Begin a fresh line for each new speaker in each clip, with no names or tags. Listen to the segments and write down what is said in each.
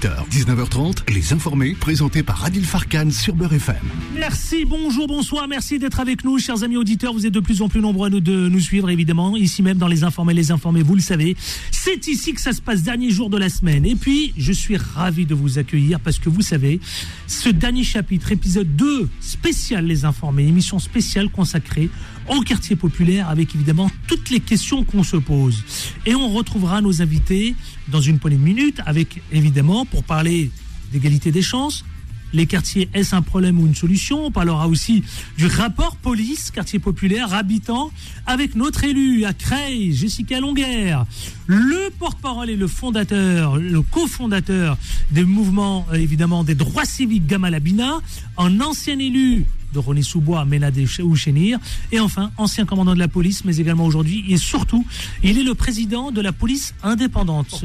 18h, 19h30, Les Informés, présentés par Adil Farkan sur Beurre FM.
Merci, bonjour, bonsoir, merci d'être avec nous, chers amis auditeurs. Vous êtes de plus en plus nombreux à nous, de nous suivre, évidemment, ici même dans Les Informés, Les Informés, vous le savez. C'est ici que ça se passe, dernier jour de la semaine. Et puis, je suis ravi de vous accueillir parce que vous savez, ce dernier chapitre, épisode 2, spécial Les Informés, émission spéciale consacrée au quartier populaire avec évidemment toutes les questions qu'on se pose. Et on retrouvera nos invités dans une poignée de minutes avec évidemment pour parler d'égalité des chances. Les quartiers, est-ce un problème ou une solution? On parlera aussi du rapport police, quartier populaire, habitant, avec notre élu à Creil, Jessica Longuerre, le porte-parole et le fondateur, le cofondateur des mouvements, évidemment, des droits civiques Gamal Abina, un ancien élu de René Soubois, Ménadé ou Chénir. Et enfin, ancien commandant de la police, mais également aujourd'hui, et surtout, il est le président de la police indépendante.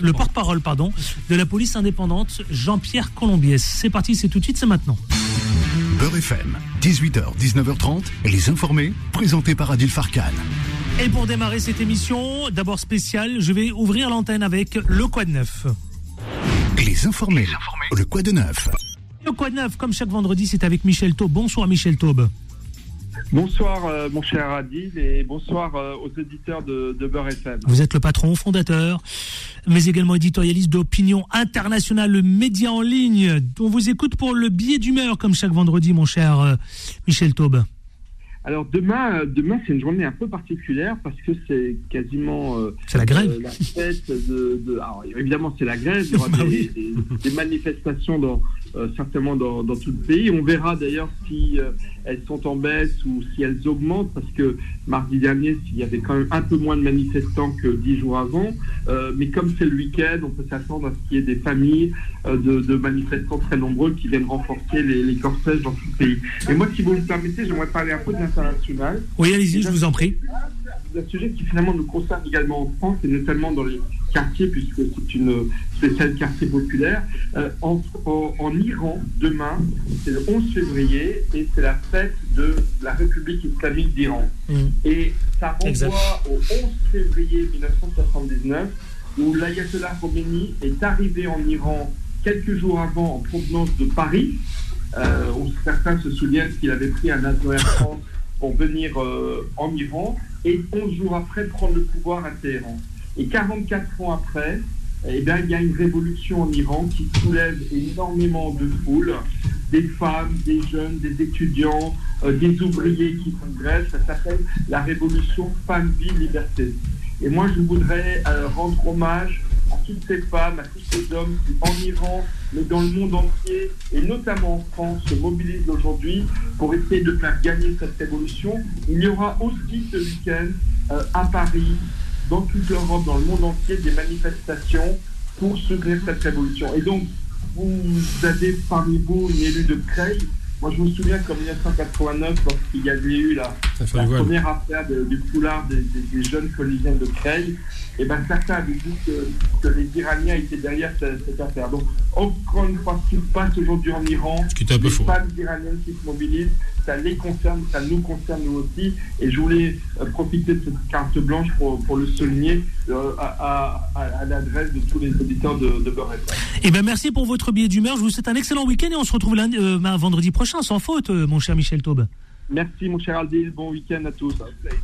le porte-parole, pardon, de la police indépendante, Jean-Pierre Colombiès. C'est parti, c'est tout de suite, c'est maintenant.
Beurre FM, 18h, 19h30, les informés, présentés par Adil Farkan.
Et pour démarrer cette émission, d'abord spéciale, je vais ouvrir l'antenne avec le Quad Neuf.
Les informés, le Quad Neuf.
Le Quoi de Neuf, comme chaque vendredi, c'est avec Michel Taube. Bonsoir Michel Taube.
Bonsoir euh, mon cher Adil et bonsoir euh, aux auditeurs de, de Beurre FM.
Vous êtes le patron, fondateur, mais également éditorialiste d'opinion internationale, le média en ligne. On vous écoute pour le billet d'humeur comme chaque vendredi, mon cher euh, Michel Taube.
Alors demain, demain c'est une journée un peu particulière parce que c'est quasiment
c'est la grève.
la fête de, alors, évidemment c'est la grève. Il y aura bah des, manifestations dans euh, certainement dans, dans, tout le pays. On verra d'ailleurs si euh, elles sont en baisse ou si elles augmentent, parce que mardi dernier, il y avait quand même un peu moins de manifestants que dix jours avant. Euh, mais comme c'est le week-end, on peut s'attendre à ce qu'il y ait des familles de, de, manifestants très nombreux qui viennent renforcer les, les, cortèges dans tout le pays. Et moi, si vous me permettez, j'aimerais parler un peu de l'international.
Oui, allez-y, je vous en prie.
C'est un sujet qui finalement nous concerne également en France et notamment dans les quartier, puisque c'est une spéciale quartier populaire. Euh, en, en, Iran, demain, c'est le 11 février, et c'est la fête de la République islamique d'Iran. Mm. Et ça renvoie au 11 février 1979, où l'ayatollah Khomeini est arrivé en Iran quelques jours avant en provenance de Paris, euh, où certains se souviennent qu'il avait pris un avion Air France pour venir euh, en Iran, et 11 jours après prendre le pouvoir à Téhéran. Et 44 ans après, eh bien, il y a une révolution en Iran qui soulève énormément de foules, des femmes, des jeunes, des étudiants, euh, des ouvriers qui font grève. Ça s'appelle la révolution Femme, Vie, Liberté. Et moi, je voudrais euh, rendre hommage à toutes ces femmes, à tous ces hommes qui, en Iran, mais dans le monde entier, et notamment en France, se mobilisent aujourd'hui pour essayer de faire gagner cette révolution. Il y aura aussi ce week-end euh, à Paris, dans toute l'Europe, dans le monde entier, des manifestations pour soutenir cette révolution. Et donc, vous avez parmi vous une élue de Creil. Moi, je me souviens qu'en 1989, lorsqu'il y avait eu la, première affaire du foulard des, jeunes collégiens de Creil, et eh ben, certains avaient dit que, les Iraniens étaient derrière cette, affaire. Donc, encore une fois, ce qui se passe aujourd'hui en Iran,
les
femmes iraniennes qui se mobilisent, ça les concerne, ça nous concerne nous aussi. Et je voulais euh, profiter de cette carte blanche pour, pour le souligner euh, à, à, l'adresse de tous les auditeurs de, de Beurre
Eh ben merci pour votre billet d'humeur. Je vous souhaite un excellent week-end et on se retrouve lundi, euh, vendredi prochain, sans faute, mon cher Michel Taube.
Merci mon cher Aldil, bon week-end à tous.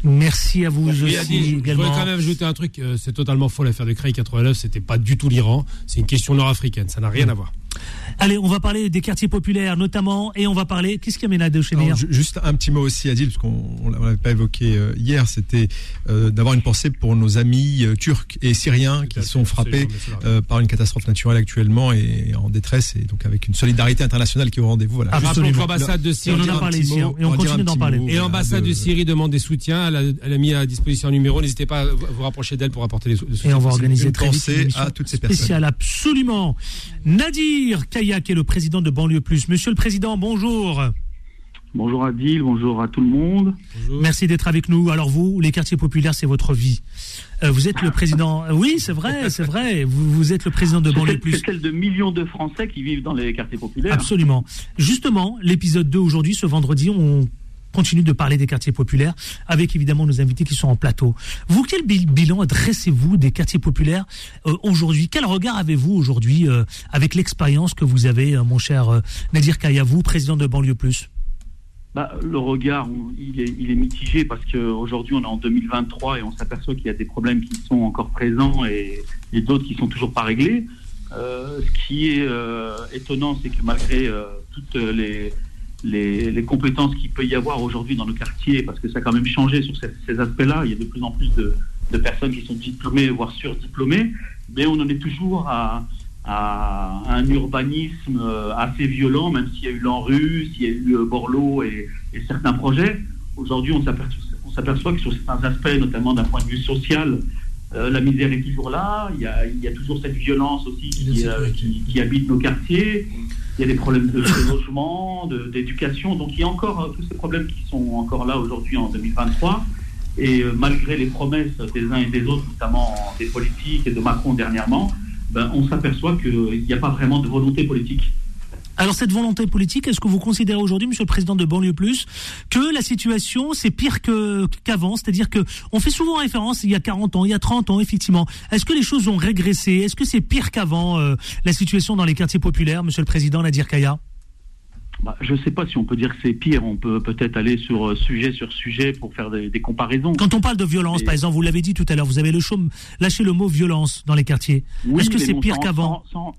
Merci à vous, je
également. Je voudrais quand même ajouter un truc, c'est totalement faux l'affaire de Cray 89, c'était pas du tout l'Iran, c'est une question nord-africaine, ça n'a rien à voir.
Allez, on va parler des quartiers populaires notamment, et on va parler. Qu'est-ce qu'il y a, Ménade de
Juste un petit mot aussi, Adil, parce qu'on ne l'avait pas évoqué euh, hier, c'était euh, d'avoir une pensée pour nos amis euh, turcs et syriens qui sont frappés par une catastrophe naturelle actuellement et en détresse, et donc avec une solidarité internationale qui est au rendez-vous. Voilà.
l'ambassade de Syrie.
On en a parlé ici, et on continue d'en parler.
Et l'ambassade de... Syrie demande des soutiens. Elle a, mis à disposition un numéro. N'hésitez pas à vous rapprocher d'elle pour apporter des, soutiens.
Et on va organiser très vite
à toutes ces personnes.
Spécial, absolument. Nadir Kayak est le président de Banlieue Plus. Monsieur le Président, bonjour.
Bonjour Adil, bonjour à tout le monde.
Merci d'être avec nous. Alors vous, les quartiers populaires, c'est votre vie. Euh, vous êtes le président. Oui, c'est vrai, c'est vrai. Vous, vous, êtes le président de Banlieue Plus.
C'est celle de millions de Français qui vivent dans les quartiers populaires.
Absolument. Justement, l'épisode 2 aujourd'hui, ce vendredi, on continue de parler des quartiers populaires avec évidemment nos invités qui sont en plateau. Vous, quel bilan dressez-vous des quartiers populaires euh, aujourd'hui? Quel regard avez-vous aujourd'hui euh, avec l'expérience que vous avez, euh, mon cher Nadir Kaya, vous, président de Banlieue Plus?
Bah, le regard, il est, mitigé parce qu'aujourd'hui, on est en 2023 et on s'aperçoit qu'il y a des problèmes qui sont encore présents et, et d'autres qui sont toujours pas réglés. Ce qui est étonnant, c'est que malgré toutes les, les, les compétences qu'il peut y avoir aujourd'hui dans nos quartiers, parce que ça a quand même changé sur ces, ces aspects-là, il y a de plus en plus de, de, personnes qui sont diplômées, voire surdiplômées, mais on en est toujours à, à un urbanisme assez violent, même s'il y a eu l'ANRU, s'il y a eu Borloo et, et certains projets. Aujourd'hui, on s'aperçoit que sur certains aspects, notamment d'un point de vue social, euh, la misère est toujours là, il y, a, il y a toujours cette violence aussi qui, euh, qui, qui, habite nos quartiers, il y a des problèmes de, logement, d'éducation, donc il y a encore euh, tous ces problèmes qui sont encore là aujourd'hui en 2023. Et euh, malgré les promesses des uns et des autres, notamment des politiques et de Macron dernièrement, ben, on s'aperçoit qu'il n'y a pas vraiment de volonté politique.
Alors cette volonté politique, est-ce que vous considérez aujourd'hui, Monsieur le Président de Banlieue Plus, que la situation c'est pire que qu'avant? C'est-à-dire que on fait souvent référence il y a 40 ans, il y a 30 ans, effectivement. Est-ce que les choses ont régressé? Est-ce que c'est pire qu'avant euh, la situation dans les quartiers populaires, Monsieur le Président Nadir Kaya?
Bah, je ne sais pas si on peut dire que c'est pire. On peut peut-être aller sur euh, sujet sur sujet pour faire des, des comparaisons.
Quand on parle de violence, Et... par exemple, vous l'avez dit tout à l'heure, vous avez le chaume, lâché le mot violence dans les quartiers.
Oui,
Est-ce que c'est pire qu'avant?
sans...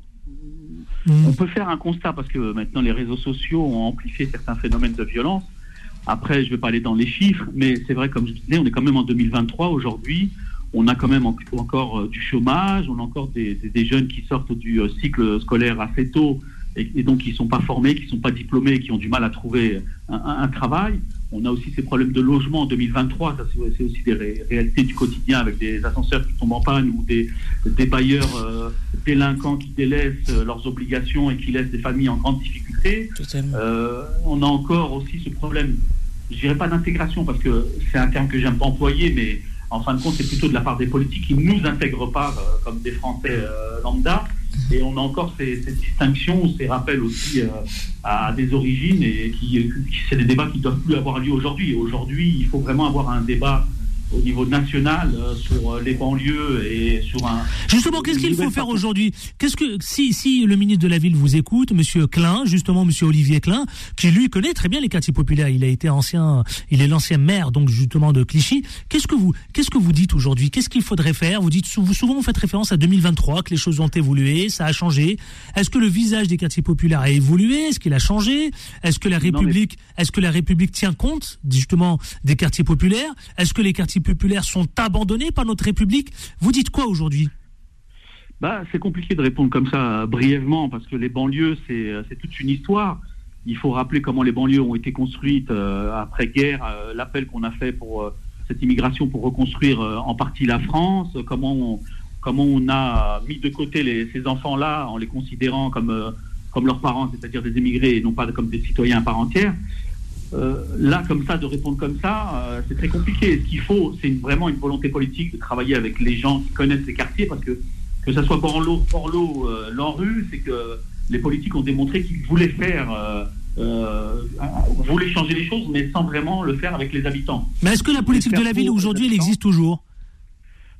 Mmh. On peut faire un constat parce que maintenant les réseaux sociaux ont amplifié certains phénomènes de violence. Après, je ne vais pas aller dans les chiffres, mais c'est vrai, comme je disais, on est quand même en 2023 aujourd'hui. On a quand même en, encore euh, du chômage, on a encore des, jeunes qui sortent du euh, cycle scolaire assez tôt et, donc qui ne sont pas formés, qui ne sont pas diplômés, qui ont du mal à trouver un travail. On a aussi ces problèmes de logement en 2023. Ça, c'est aussi des ré réalités du quotidien avec des ascenseurs qui tombent en panne ou des, des bailleurs euh, délinquants qui délaissent euh, leurs obligations et qui laissent des familles en grande difficulté. Euh, on a encore aussi ce problème, je dirais pas d'intégration parce que c'est un terme que j'aime pas employer, mais en fin de compte, c'est plutôt de la part des politiques qui ne nous intègrent pas euh, comme des Français lambda. Et on a encore ces, ces distinctions, ces rappels aussi euh, à des origines et qui, qui c'est des débats qui ne doivent plus avoir lieu aujourd'hui. Aujourd'hui, il faut vraiment avoir un débat au niveau national euh, sur euh, les banlieues et sur un.
Justement, qu'est-ce qu'il faut faire aujourd'hui Qu'est-ce que si si le ministre de la ville vous écoute, Monsieur Klein, justement Monsieur Olivier Klein, qui lui connaît très bien les quartiers populaires, il a été ancien, il est l'ancien maire donc justement de Clichy. Qu'est-ce que vous qu'est-ce que vous dites aujourd'hui Qu'est-ce qu'il faudrait faire Vous dites souvent vous faites référence à 2023 que les choses ont évolué, ça a changé. Est-ce que le visage des quartiers populaires a évolué Est-ce qu'il a changé Est-ce que la République mais... est-ce que la République tient compte justement des quartiers populaires Est-ce que les quartiers populaires sont abandonnés par notre République. Vous dites quoi aujourd'hui?
Bah, C'est compliqué de répondre comme ça brièvement parce que les banlieues, c'est toute une histoire. Il faut rappeler comment les banlieues ont été construites euh, après-guerre, euh, l'appel qu'on a fait pour euh, cette immigration pour reconstruire en partie la France, comment on, comment on a mis de côté ces enfants-là en les considérant comme, comme leurs parents, c'est-à-dire des immigrés et non pas comme des citoyens à part entière. Euh, là, comme ça, de répondre comme ça, euh, c'est très compliqué. Ce qu'il faut, c'est une, vraiment une volonté politique de travailler avec les gens qui connaissent les quartiers, parce que que ça soit Borloo, Borloo euh, l'ANRU, c'est que les politiques ont démontré qu'ils voulaient faire, voulaient changer les choses, mais sans vraiment le faire avec les habitants.
Mais est-ce que la politique de la ville aujourd'hui, elle existe toujours?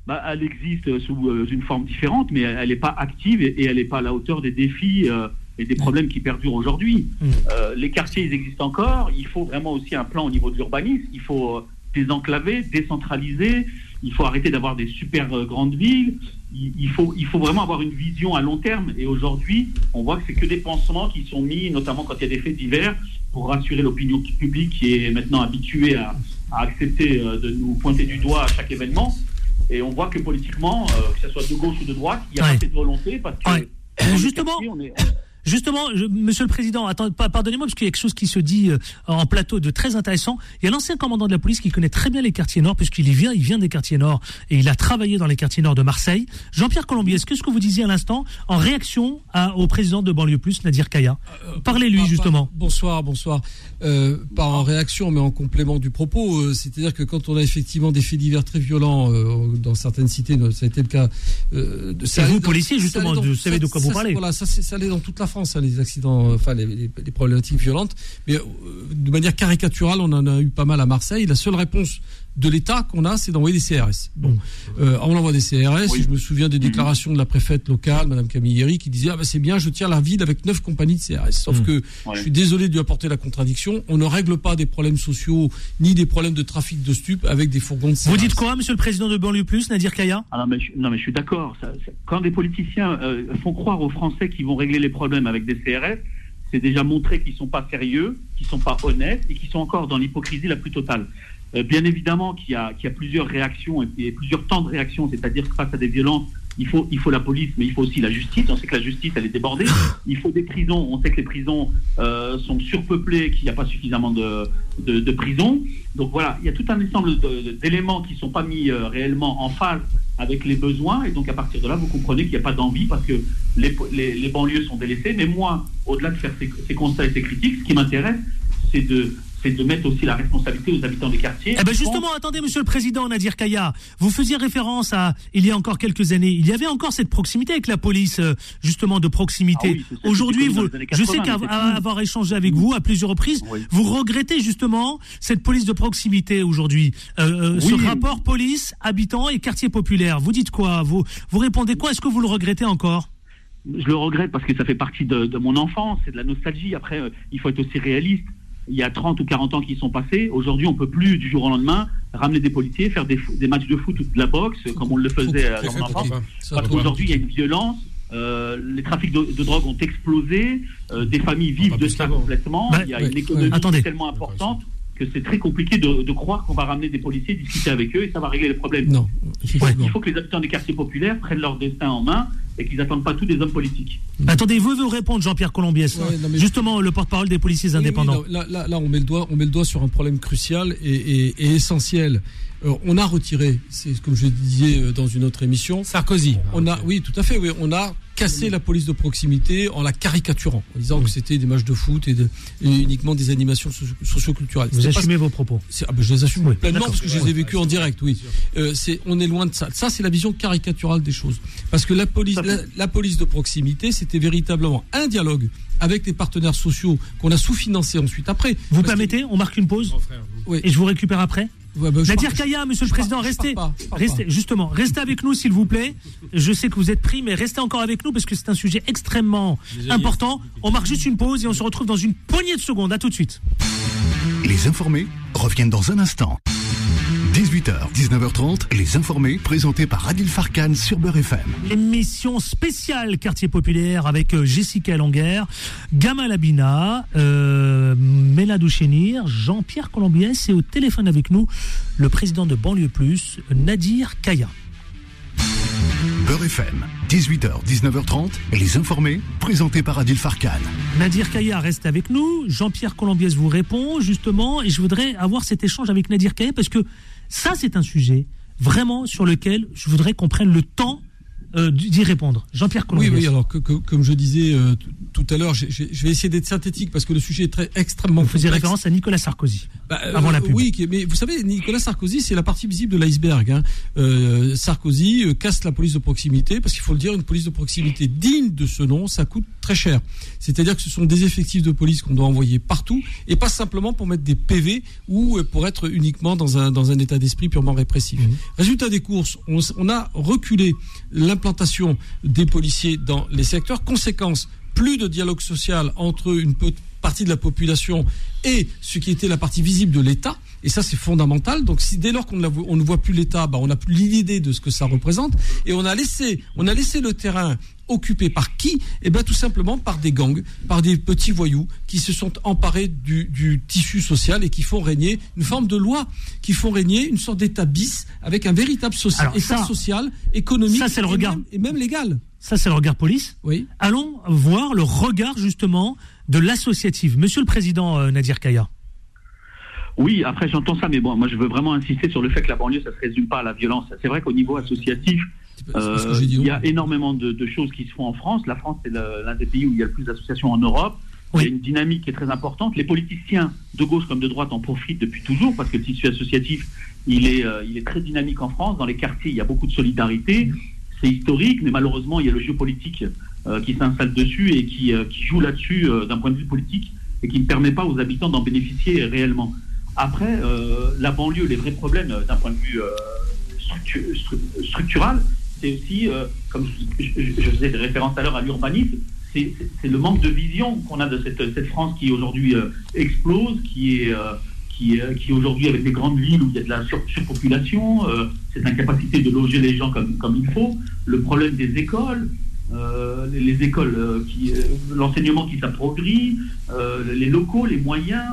Bah, elle existe sous une forme différente, mais elle n'est pas active et, et elle n'est pas à la hauteur des défis et des problèmes qui perdurent aujourd'hui. Mmh. Euh, les quartiers, ils existent encore. Il faut vraiment aussi un plan au niveau de l'urbanisme. Il faut euh, désenclaver, décentraliser. Il faut arrêter d'avoir des super euh, grandes villes. Il, il, faut, il faut vraiment avoir une vision à long terme. Et aujourd'hui, on voit que c'est que des pansements qui sont mis, notamment quand il y a des faits divers, pour rassurer l'opinion publique qui est maintenant habituée à, à accepter de nous pointer du doigt à chaque événement. Et on voit que politiquement, euh, que ce soit de gauche ou de droite, il y a
Ouais.
pas cette volonté parce que
Ouais. Justement,
quartiers, on est-
Justement, je, Monsieur le Président, pardonnez-moi parce qu'il y a quelque chose qui se dit euh, en plateau de très intéressant. Il y a l'ancien commandant de la police qui connaît très bien les quartiers nord puisqu'il y vient, il vient des quartiers nord et il a travaillé dans les quartiers nord de Marseille. Jean-Pierre Colombier, est-ce que ce que vous disiez à l'instant en réaction à- au président de banlieue plus, Nadir Kaya, parlez-lui
Pas-
justement.
pas- bonsour, bonsoir. Euh, pas en réaction, mais en complément du propos. euh, C'est-à-dire que quand on a effectivement des faits divers très violents euh, dans certaines cités, ça a été le cas. Euh, de,
Et vous, policier, justement, vous savez de quoi vous
ça,
parlez.
Voilà, ça, ça allait dans toute la France. Hein, les accidents, enfin les, les, problématiques violentes, mais de manière caricaturale, on en a eu pas mal à Marseille. La seule réponse de l'État qu'on a, c'est d'envoyer des CRS. Bon, euh, on envoie des CRS. Je me souviens des déclarations de la préfète locale, Madame Camilleri, qui disait ah ben c'est bien, je tiens la ville avec neuf compagnies de CRS. Sauf mmh. que je suis désolé de lui apporter la contradiction. On ne règle pas des problèmes sociaux ni des problèmes de trafic de stupes avec des fourgons de CRS.
Vous dites quoi, Monsieur le Président de banlieue plus, Nadir Kaya?
Ah non, mais je, non mais je suis d'accord. Quand des politiciens euh, font croire aux Français qu'ils vont régler les problèmes avec des CRS, c'est déjà montrer qu'ils sont pas sérieux, qu'ils sont pas honnêtes et qu'ils sont encore dans l'hypocrisie la plus totale. Euh, bien évidemment qu'il y, a, plusieurs réactions et, plusieurs temps de réaction, c'est-à-dire que face à des violences, il faut, la police, mais il faut aussi la justice. On sait que la justice, elle est débordée. Il faut des prisons. On sait que les prisons euh, sont surpeuplées, qu'il n'y a pas suffisamment de, prisons. Donc voilà, il y a tout un ensemble d'éléments qui ne sont pas mis euh, réellement en phase avec les besoins. Et donc à partir de là, vous comprenez qu'il n'y a pas d'envie parce que les, banlieues sont délaissées. Mais moi, au-delà de faire ces constats et ces critiques, ce qui m'intéresse, c'est de c'est de mettre aussi la responsabilité aux habitants des quartiers.
Eh ben justement, attendez, Monsieur le Président Nadir Kaya, vous faisiez référence à il y a encore quelques années, il y avait encore cette proximité avec la police, euh, justement de proximité. Ah Aujourd'hui, vous, je sais qu'avoir échangé avec vous à plusieurs reprises, vous regrettez justement cette police de proximité aujourd'hui, euh, euh ce rapport police, habitants et quartier populaire. Vous dites quoi? Vous vous répondez quoi? Est-ce que vous le regrettez encore?
Je le regrette parce que ça fait partie de, de mon enfance, c'est de la nostalgie. Après, euh, il faut être aussi réaliste il y a 30 ou 40 ans qui sont passés. Aujourd'hui, on peut plus du jour au lendemain ramener des policiers, faire des, des matchs de foot ou de la boxe comme on le faisait mon enfance. Parce qu'aujourd'hui, il y a une violence. Euh, les trafics de, drogue ont explosé, euh, des familles vivent de ça complètement. il y a une économie tellement importante que c'est très compliqué de, croire qu'on va ramener des policiers, discuter avec eux et ça va régler les problèmes.
Non,
il faut que les habitants des quartiers populaires prennent leur destin en main et qu'ils n'attendent pas tous des hommes politiques.
Attendez, vous vous répondre, Jean-Pierre Colombiès. Justement, le porte-parole des policiers indépendants.
là, là, on, met le doigt, on met le doigt sur un problème crucial et, essentiel. Euh, on a retiré, c'est comme je disais euh, dans une autre émission.
Sarkozy.
On a, oui, tout à fait, oui, on a casser la police de proximité en la caricaturant, en disant que c'était des matchs de foot et, de, uniquement des animations socioculturelles.
Vous assumez vos propos
ah ben, Je les assume pleinement parce que je les ai vécus en direct, oui. Euh, on est loin de ça. Ça, c'est la vision caricaturale des choses. Parce que la police, la, police de proximité, c'était véritablement un dialogue avec les partenaires sociaux qu'on a sous-financés ensuite. Après,
vous permettez, on marque une pause oui. et je vous récupère après? Ouais, bah, Nadir Kaya, Monsieur le Président, restez, restez, justement, restez avec nous, s'il vous plaît. Je sais que vous êtes pris, mais restez encore avec nous parce que c'est un sujet extrêmement important. On marque juste une pause et on se retrouve dans une poignée de secondes. À tout de suite.
Les informés reviennent dans un instant. 18h, 19h30, les informés, présentés par Adil Farkan sur Beurre FM.
Émission spéciale quartier populaire avec euh, Jessica Longuer, Gamal Abina, euh, Méladou Chénir, Jean-Pierre Colombiès et au téléphone avec nous, le président de Banlieue Plus, Nadir Kaya.
Beurre FM, 18h, 19h30, les informés, présentés par Adil Farkan.
Nadir Kaya reste avec nous, Jean-Pierre Colombiès vous répond justement, et je voudrais avoir cet échange avec Nadir Kaya parce que ça, c'est un sujet vraiment sur lequel je voudrais qu'on prenne le temps euh, d'y répondre. Jean-Pierre
Oui, oui, alors que, comme je disais euh, tout à l'heure, je vais essayer d'être synthétique parce que le sujet est très extrêmement. Vous
faisiez référence à Nicolas Sarkozy bah, avant la euh, pub.
Oui, mais vous savez, Nicolas Sarkozy, c'est la partie visible de l'iceberg. Hein. Sarkozy casse la police de proximité parce qu'il faut le dire, une police de proximité digne de ce nom, ça coûte très cher. C'est-à-dire que ce sont des effectifs de police qu'on doit envoyer partout et pas simplement pour mettre des PV ou pour être uniquement dans un dans un état d'esprit purement répressif. Mmh. Résultat des courses, on, on a reculé l'implantation des policiers dans les secteurs. Conséquence, plus de dialogue social entre une partie de la population et ce qui était la partie visible de l'État. Et ça, c'est fondamental. Donc, si dès lors qu'on ne voit plus l'État, bah, on n'a plus l'idée de ce que ça représente. Et on a laissé, on a laissé le terrain occupé par qui? Eh bien, tout simplement par des gangs, par des petits voyous qui se sont emparés du, tissu social et qui font régner une forme de loi, qui font régner une sorte d'état bis avec un véritable social, état social, économique
ça, c'est le regard.
et même légal.
Ça, c'est le regard police.
Oui.
Allons voir le regard justement de l'associative. Monsieur le Président euh, Nadir Kaya.
Oui, après j'entends ça, mais bon, moi je veux vraiment insister sur le fait que la banlieue, ça ne se résume pas à la violence. C'est vrai qu'au niveau associatif, euh, il y a énormément de, choses qui se font en France. La France, c'est l'un des pays où il y a le plus d'associations en Europe. Il y a une dynamique qui est très importante. Les politiciens, de gauche comme de droite, en profitent depuis toujours parce que le tissu associatif, il est, euh, il est très dynamique en France. Dans les quartiers, il y a beaucoup de solidarité. C'est historique, mais malheureusement, il y a le géopolitique qui s'installe dessus et qui, qui joue là-dessus d'un point de vue politique et qui ne permet pas aux habitants d'en bénéficier réellement. Après, la banlieue, les vrais problèmes d'un point de vue structural, c'est aussi, comme je, faisais référence à l'heure à l'urbanisme, c'est le manque de vision qu'on a de cette, France qui aujourd'hui explose, qui est qui, euh, qui aujourd'hui, avec des grandes villes où il y a de la surpopulation, euh, cette incapacité de loger les gens comme, comme il faut, le problème des écoles, euh, les, écoles, qui, l'enseignement qui s'approuvrit, les locaux, les moyens.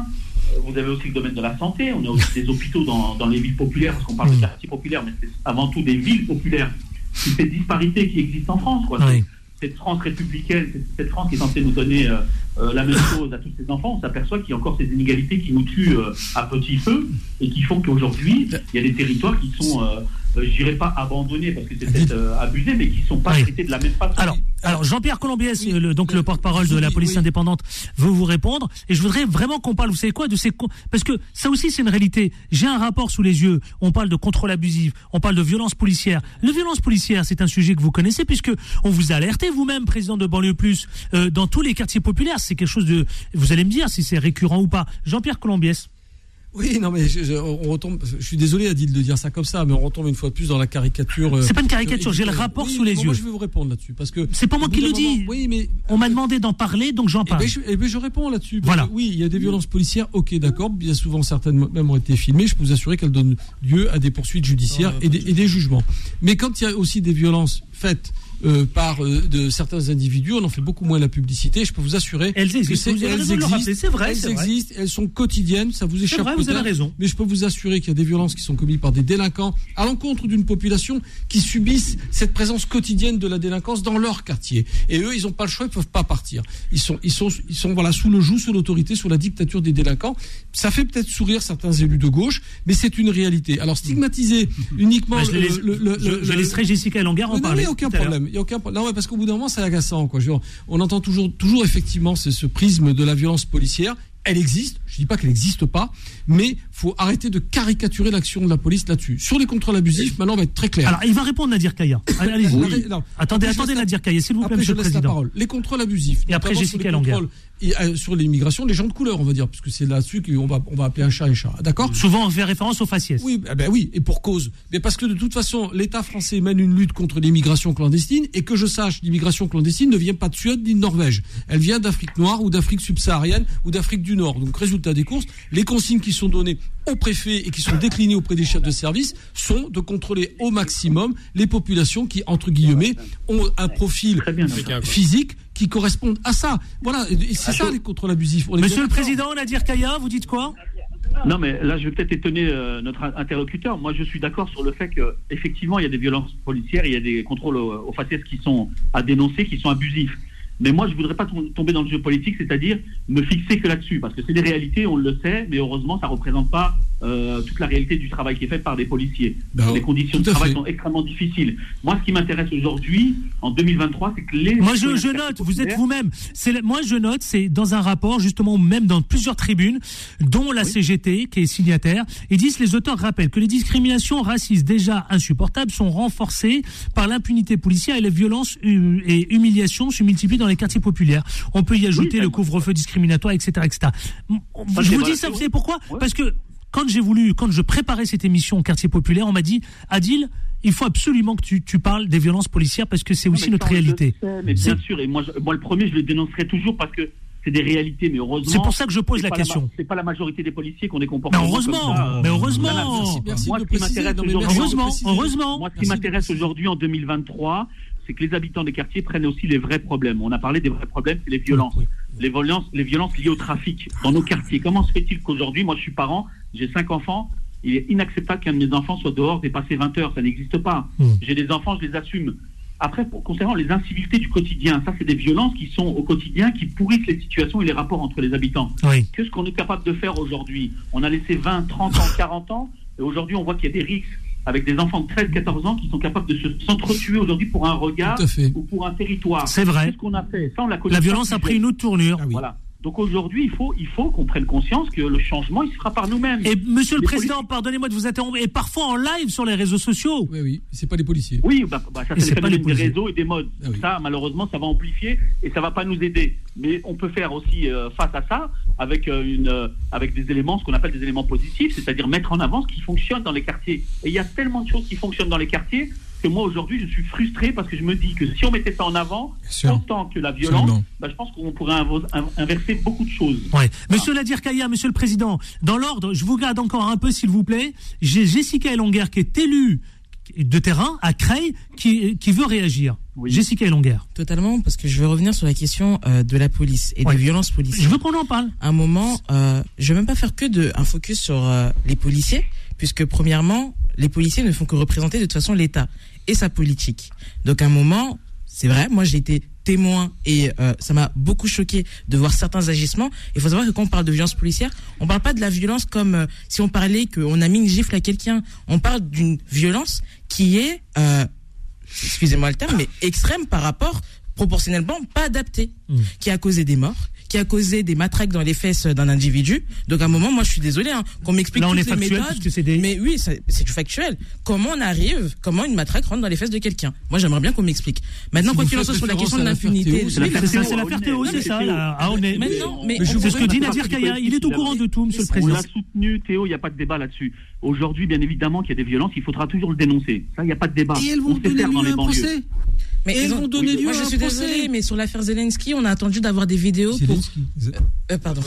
Vous avez aussi le domaine de la santé. On a aussi des hôpitaux dans, dans les villes populaires, parce qu'on parle de mmh. quartiers populaires, mais c'est avant tout des villes populaires. C'est cette disparité qui existe en France. Quoi cette France républicaine, cette France qui est censée nous donner euh, euh, la même chose à tous ces enfants, on s'aperçoit qu'il y a encore ces inégalités qui nous tuent euh, à petit feu et qui font qu'aujourd'hui, il y a des territoires qui sont euh, je dirais pas abandonnés parce que c'est peut-être euh, abusé, mais qui sont pas traités de la même façon.
Alors, alors Jean-Pierre Colombiès, le, donc le porte-parole de la police indépendante, veut vous répondre. Et je voudrais vraiment qu'on parle, vous savez quoi, de ces parce que ça aussi c'est une réalité. J'ai un rapport sous les yeux. On parle de contrôle abusif, on parle de violence policière. Le violence policière, c'est un sujet que vous connaissez puisque on vous a alerté vous-même, président de banlieue plus, euh, dans tous les quartiers populaires. C'est quelque chose de, vous allez me dire si c'est récurrent ou pas. Jean-Pierre Colombiès.
Oui, non, mais je, on retombe. Je suis désolé, Adil, de dire ça comme ça, mais on retombe une fois de plus dans la caricature.
Euh, c'est pas une caricature, j'ai le rapport sous les yeux. Moi,
je vais vous répondre là-dessus parce que.
C'est pas moi qui le dis. Oui, mais on m'a demandé d'en parler, donc j'en eh ben,
parle. Et eh ben, je, réponds là-dessus. Voilà. Oui, il y a des violences policières. Ok, d'accord. Bien souvent, certaines même ont été filmées. Je peux vous assurer qu'elles donnent lieu à des poursuites judiciaires et, des, et des jugements. Mais quand il y a aussi des violences faites euh, par euh, de certains individus. On en fait beaucoup moins la publicité. Je peux vous assurer
elles existent.
Que elles existent.
C'est vrai.
Elles existent. Elles sont quotidiennes. Ça vous échappe
peut-être. Vous avez raison.
Mais je peux vous assurer qu'il y a des violences qui sont commises par des délinquants à l'encontre d'une population qui subissent cette présence quotidienne de la délinquance dans leur quartier. Et eux, ils n'ont pas le choix. Ils peuvent pas partir. Ils sont, ils sont, ils sont voilà sous le joug, sous l'autorité, sous la dictature des délinquants. Ça fait peut-être sourire certains élus de gauche, mais c'est une réalité. Alors stigmatiser uniquement bah,
je, le, le, je, je laisserai Jessica Longuer en parler.
A aucun problème. Il y a aucun problème. Non, parce qu'au bout d'un moment, c'est agaçant. Quoi. on entend toujours, toujours effectivement ce, prisme de la violence policière elle existe. Je dis pas qu'elle n'existe pas, mais faut arrêter de caricaturer l'action de la police là-dessus. Sur les contrôles abusifs, maintenant on va être très clair.
Alors il va répondre Nadir Kaya. Allez, Attendez, attendez Nadir Kaya, s'il vous plaît, Monsieur le Président. La parole.
Les contrôles abusifs.
Et après Jessica Languer.
Euh, sur l'immigration, les gens de couleur, on va dire, puisque c'est là-dessus qu'on va, on va appeler un chat un chat. D'accord?
Souvent, on fait référence aux faciès.
Oui, eh ben oui, et pour cause. Mais parce que de toute façon, l'État français mène une lutte contre l'immigration clandestine, et que je sache, l'immigration clandestine ne vient pas de Suède ni de Norvège. Elle vient d'Afrique noire ou d'Afrique subsaharienne ou d'Afrique du Nord. Donc, résultat des courses, les consignes qui sont données aux préfets et qui sont déclinées auprès des chefs de service sont de contrôler au maximum les populations qui, entre guillemets, ont un profil physique qui correspondent à ça. Voilà, c'est ça les contrôles abusifs.
Monsieur le Président, Nadir Kaya, vous dites quoi?
Non, mais là, je vais peut-être étonner euh, notre interlocuteur. Moi, je suis d'accord sur le fait qu'effectivement, il y a des violences policières, il y a des contrôles aux, aux faciès qui sont à dénoncer, qui sont abusifs. Mais moi, je voudrais pas tomber dans le jeu politique, c'est-à-dire me fixer que là-dessus, parce que c'est des réalités, on le sait, mais heureusement, ça représente pas euh, toute la réalité du travail qui est fait par des policiers. Ben, les conditions de travail sont extrêmement difficiles. Moi, ce qui m'intéresse aujourd'hui, en 2023, c'est que les...
Moi, je, je note, vous êtes vous-même. Moi, je note, c'est dans un rapport, justement, même dans plusieurs tribunes, dont la CGT, qui est signataire, ils disent, les auteurs rappellent que les discriminations racistes déjà insupportables sont renforcées par l'impunité policière et les violences et humiliations se multiplient dans les quartiers populaires. On peut y ajouter le couvre-feu discriminatoire, etc., etc. Je vous dis ça, vous savez pourquoi Parce que quand j'ai voulu, quand je préparais cette émission au quartier populaire, on m'a dit, Adil, il faut absolument que tu, tu, parles des violences policières parce que c'est aussi notre réalité.
mais bien sûr, et moi, moi le premier, je le dénoncerai toujours parce que c'est des réalités, mais heureusement.
C'est pour ça que je pose la question.
C'est pas la majorité des policiers qu'on est comportés.
Mais heureusement,
euh,
mais heureusement.
moi, ce qui m'intéresse
heureusement, heureusement.
Moi, ce qui m'intéresse aujourd'hui en 2023, c'est que les habitants des quartiers prennent aussi les vrais problèmes. On a parlé des vrais problèmes, c'est les violences. Les violences, les violences liées au trafic dans nos quartiers. Comment se fait-il qu'aujourd'hui, moi je suis parent, j'ai cinq enfants, il est inacceptable qu'un de mes enfants soit dehors dépasser 20 heures, ça n'existe pas. Hmm. J'ai des enfants, je les assume. Après, pour, concernant les incivilités du quotidien, ça c'est des violences qui sont au quotidien, qui pourrissent les situations et les rapports entre les habitants. Qu'est-ce qu'on est capable de faire aujourd'hui? On a laissé 20, 30 ans, 40 ans, et aujourd'hui on voit qu'il y a des risques avec des enfants de 13, 14 ans qui sont capables de s'entretuer aujourd'hui pour un regard ou pour un territoire.
C'est vrai.
ce qu'on a fait
La violence a pris une autre tournure.
Ah voilà. Donc aujourd'hui, il faut, il faut qu'on prenne conscience que le changement, il se fera par nous-mêmes.
Et Monsieur le Président, pardonnez-moi de vous interrompre, et parfois en live sur les réseaux sociaux.
Oui, oui, c'est pas les policiers.
Oui, bah, bah ça c'est pas les des réseaux et des modes. Ah ça, malheureusement, ça va amplifier et ça va pas nous aider. Mais on peut faire aussi euh, face à ça avec euh, une, euh, avec des éléments, ce qu'on appelle des éléments positifs, c'est-à-dire mettre en avant ce qui fonctionne dans les quartiers. Et il y a tellement de choses qui fonctionnent dans les quartiers que moi aujourd'hui je suis frustré parce que je me dis que si on mettait ça en avant, autant que la violence, bah, je pense qu'on pourrait inverser beaucoup de choses.
Ouais. Monsieur Nadir Kaya, Monsieur le Président, dans l'ordre, je vous garde encore un peu s'il vous plaît. J'ai Jessica Elonguer qui est élue de terrain à Creil qui, qui veut réagir. Jessica Elonguer.
Totalement, parce que je veux revenir sur la question euh, de la police et des violences policières.
Je veux qu'on en parle.
un moment, euh, je vais même pas faire que de un focus sur euh, les policiers, puisque premièrement, les policiers ne font que représenter de toute façon l'État et sa politique. Donc à un moment, c'est vrai, moi j'ai été témoin et euh, ça m'a beaucoup choqué de voir certains agissements. Il faut savoir que quand on parle de violence policière, on parle pas de la violence comme euh, si on parlait qu'on a mis une gifle à quelqu'un. On parle d'une violence qui est, euh, excusez-moi le terme, mais extrême par rapport proportionnellement pas adaptée, mmh. qui a causé des morts, qui a causé des matraques dans les fesses d'un individu. Donc à un moment, moi je suis désolé hein, qu'on m'explique toutes les méthodes. Des... Mais oui, c'est du factuel. Comment on arrive, comment une matraque rentre dans les fesses de quelqu'un? Moi j'aimerais bien qu'on m'explique. Maintenant, quoi qu'il en soit sur la question de l'impunité,
c'est l'affaire Théo, c'est ça. Ah, on est. Maintenant, mais c'est ce que dit Nadir Kaya. Il est au courant de tout, Monsieur le Président.
On l'a soutenu, Théo. Il n'y a pas de débat là-dessus. Aujourd'hui, bien évidemment, qu'il y a des violences, il faudra toujours le dénoncer. Ça, il n'y a pas de débat.
Et elles vont donner lieu à un procès.
Mais ils vont donner lieu Moi, je suis désolée, mais sur l'affaire Zelensky, on a attendu d'avoir des vidéos pour. Euh, pardon.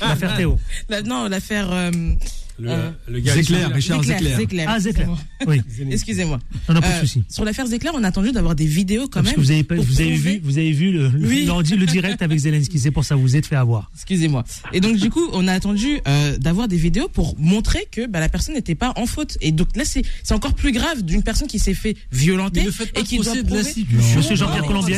l'affaire Théo.
non, l'affaire. Euh,
le, euh, le gars Zéclair, Richard Zéclair.
Ah, Zéclair. Oui.
Excusez-moi.
Non, pas de souci.
Sur l'affaire Zéclair, on a attendu d'avoir des vidéos quand même.
vous avez, vous avez vu, vous avez vu le, oui. le, le direct avec Zelensky. C'est pour ça, vous vous êtes fait avoir.
Excusez-moi. Et donc, du coup, on a attendu euh, d'avoir des vidéos pour montrer que bah, la personne n'était pas en faute. Et donc là, c'est encore plus grave d'une personne qui s'est fait violenter et qui doit
de l'institution. Monsieur Jean-Pierre Colombier.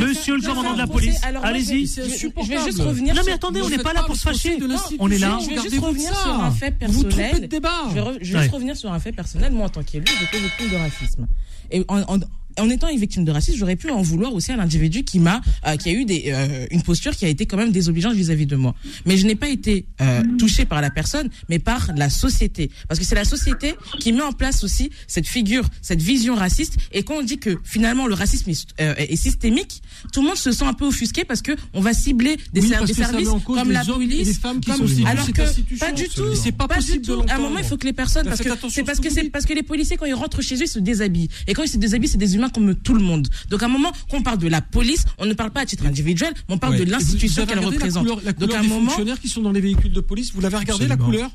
Monsieur le commandant de la police. Allez-y.
Je vais juste revenir.
Non, mais attendez, on n'est pas là pour se fâcher. On est là.
Je vais juste revenir sur un fait personnel. Je vais, je vais juste revenir sur un fait personnel. Moi, en tant qu'élu, j'étais victime de racisme. Et en, en, en étant une victime de racisme, j'aurais pu en vouloir aussi à l'individu qui m'a, euh, qui a eu des, euh, une posture qui a été quand même désobligeante vis-à-vis de moi. Mais je n'ai pas été euh, touchée par la personne, mais par la société, parce que c'est la société qui met en place aussi cette figure, cette vision raciste. Et quand on dit que finalement le racisme est, est systémique, tout le monde se sent un peu offusqué parce que on va cibler des, services comme la police,
des femmes qui sont
alors que pas du tout. C'est pas possible. Du tout. À un moment, il faut que les personnes, parce que c'est parce que c'est parce que les policiers quand ils rentrent chez eux, ils se déshabillent. Et quand ils se déshabillent, c'est des comme tout le monde. Donc à un moment, quand on parle de la police, on ne parle pas à titre individuel, mais on parle de l'institution qu'elle représente.
La couleur, Donc à un moment, fonctionnaires qui sont dans les véhicules de police, vous l'avez regardé la couleur?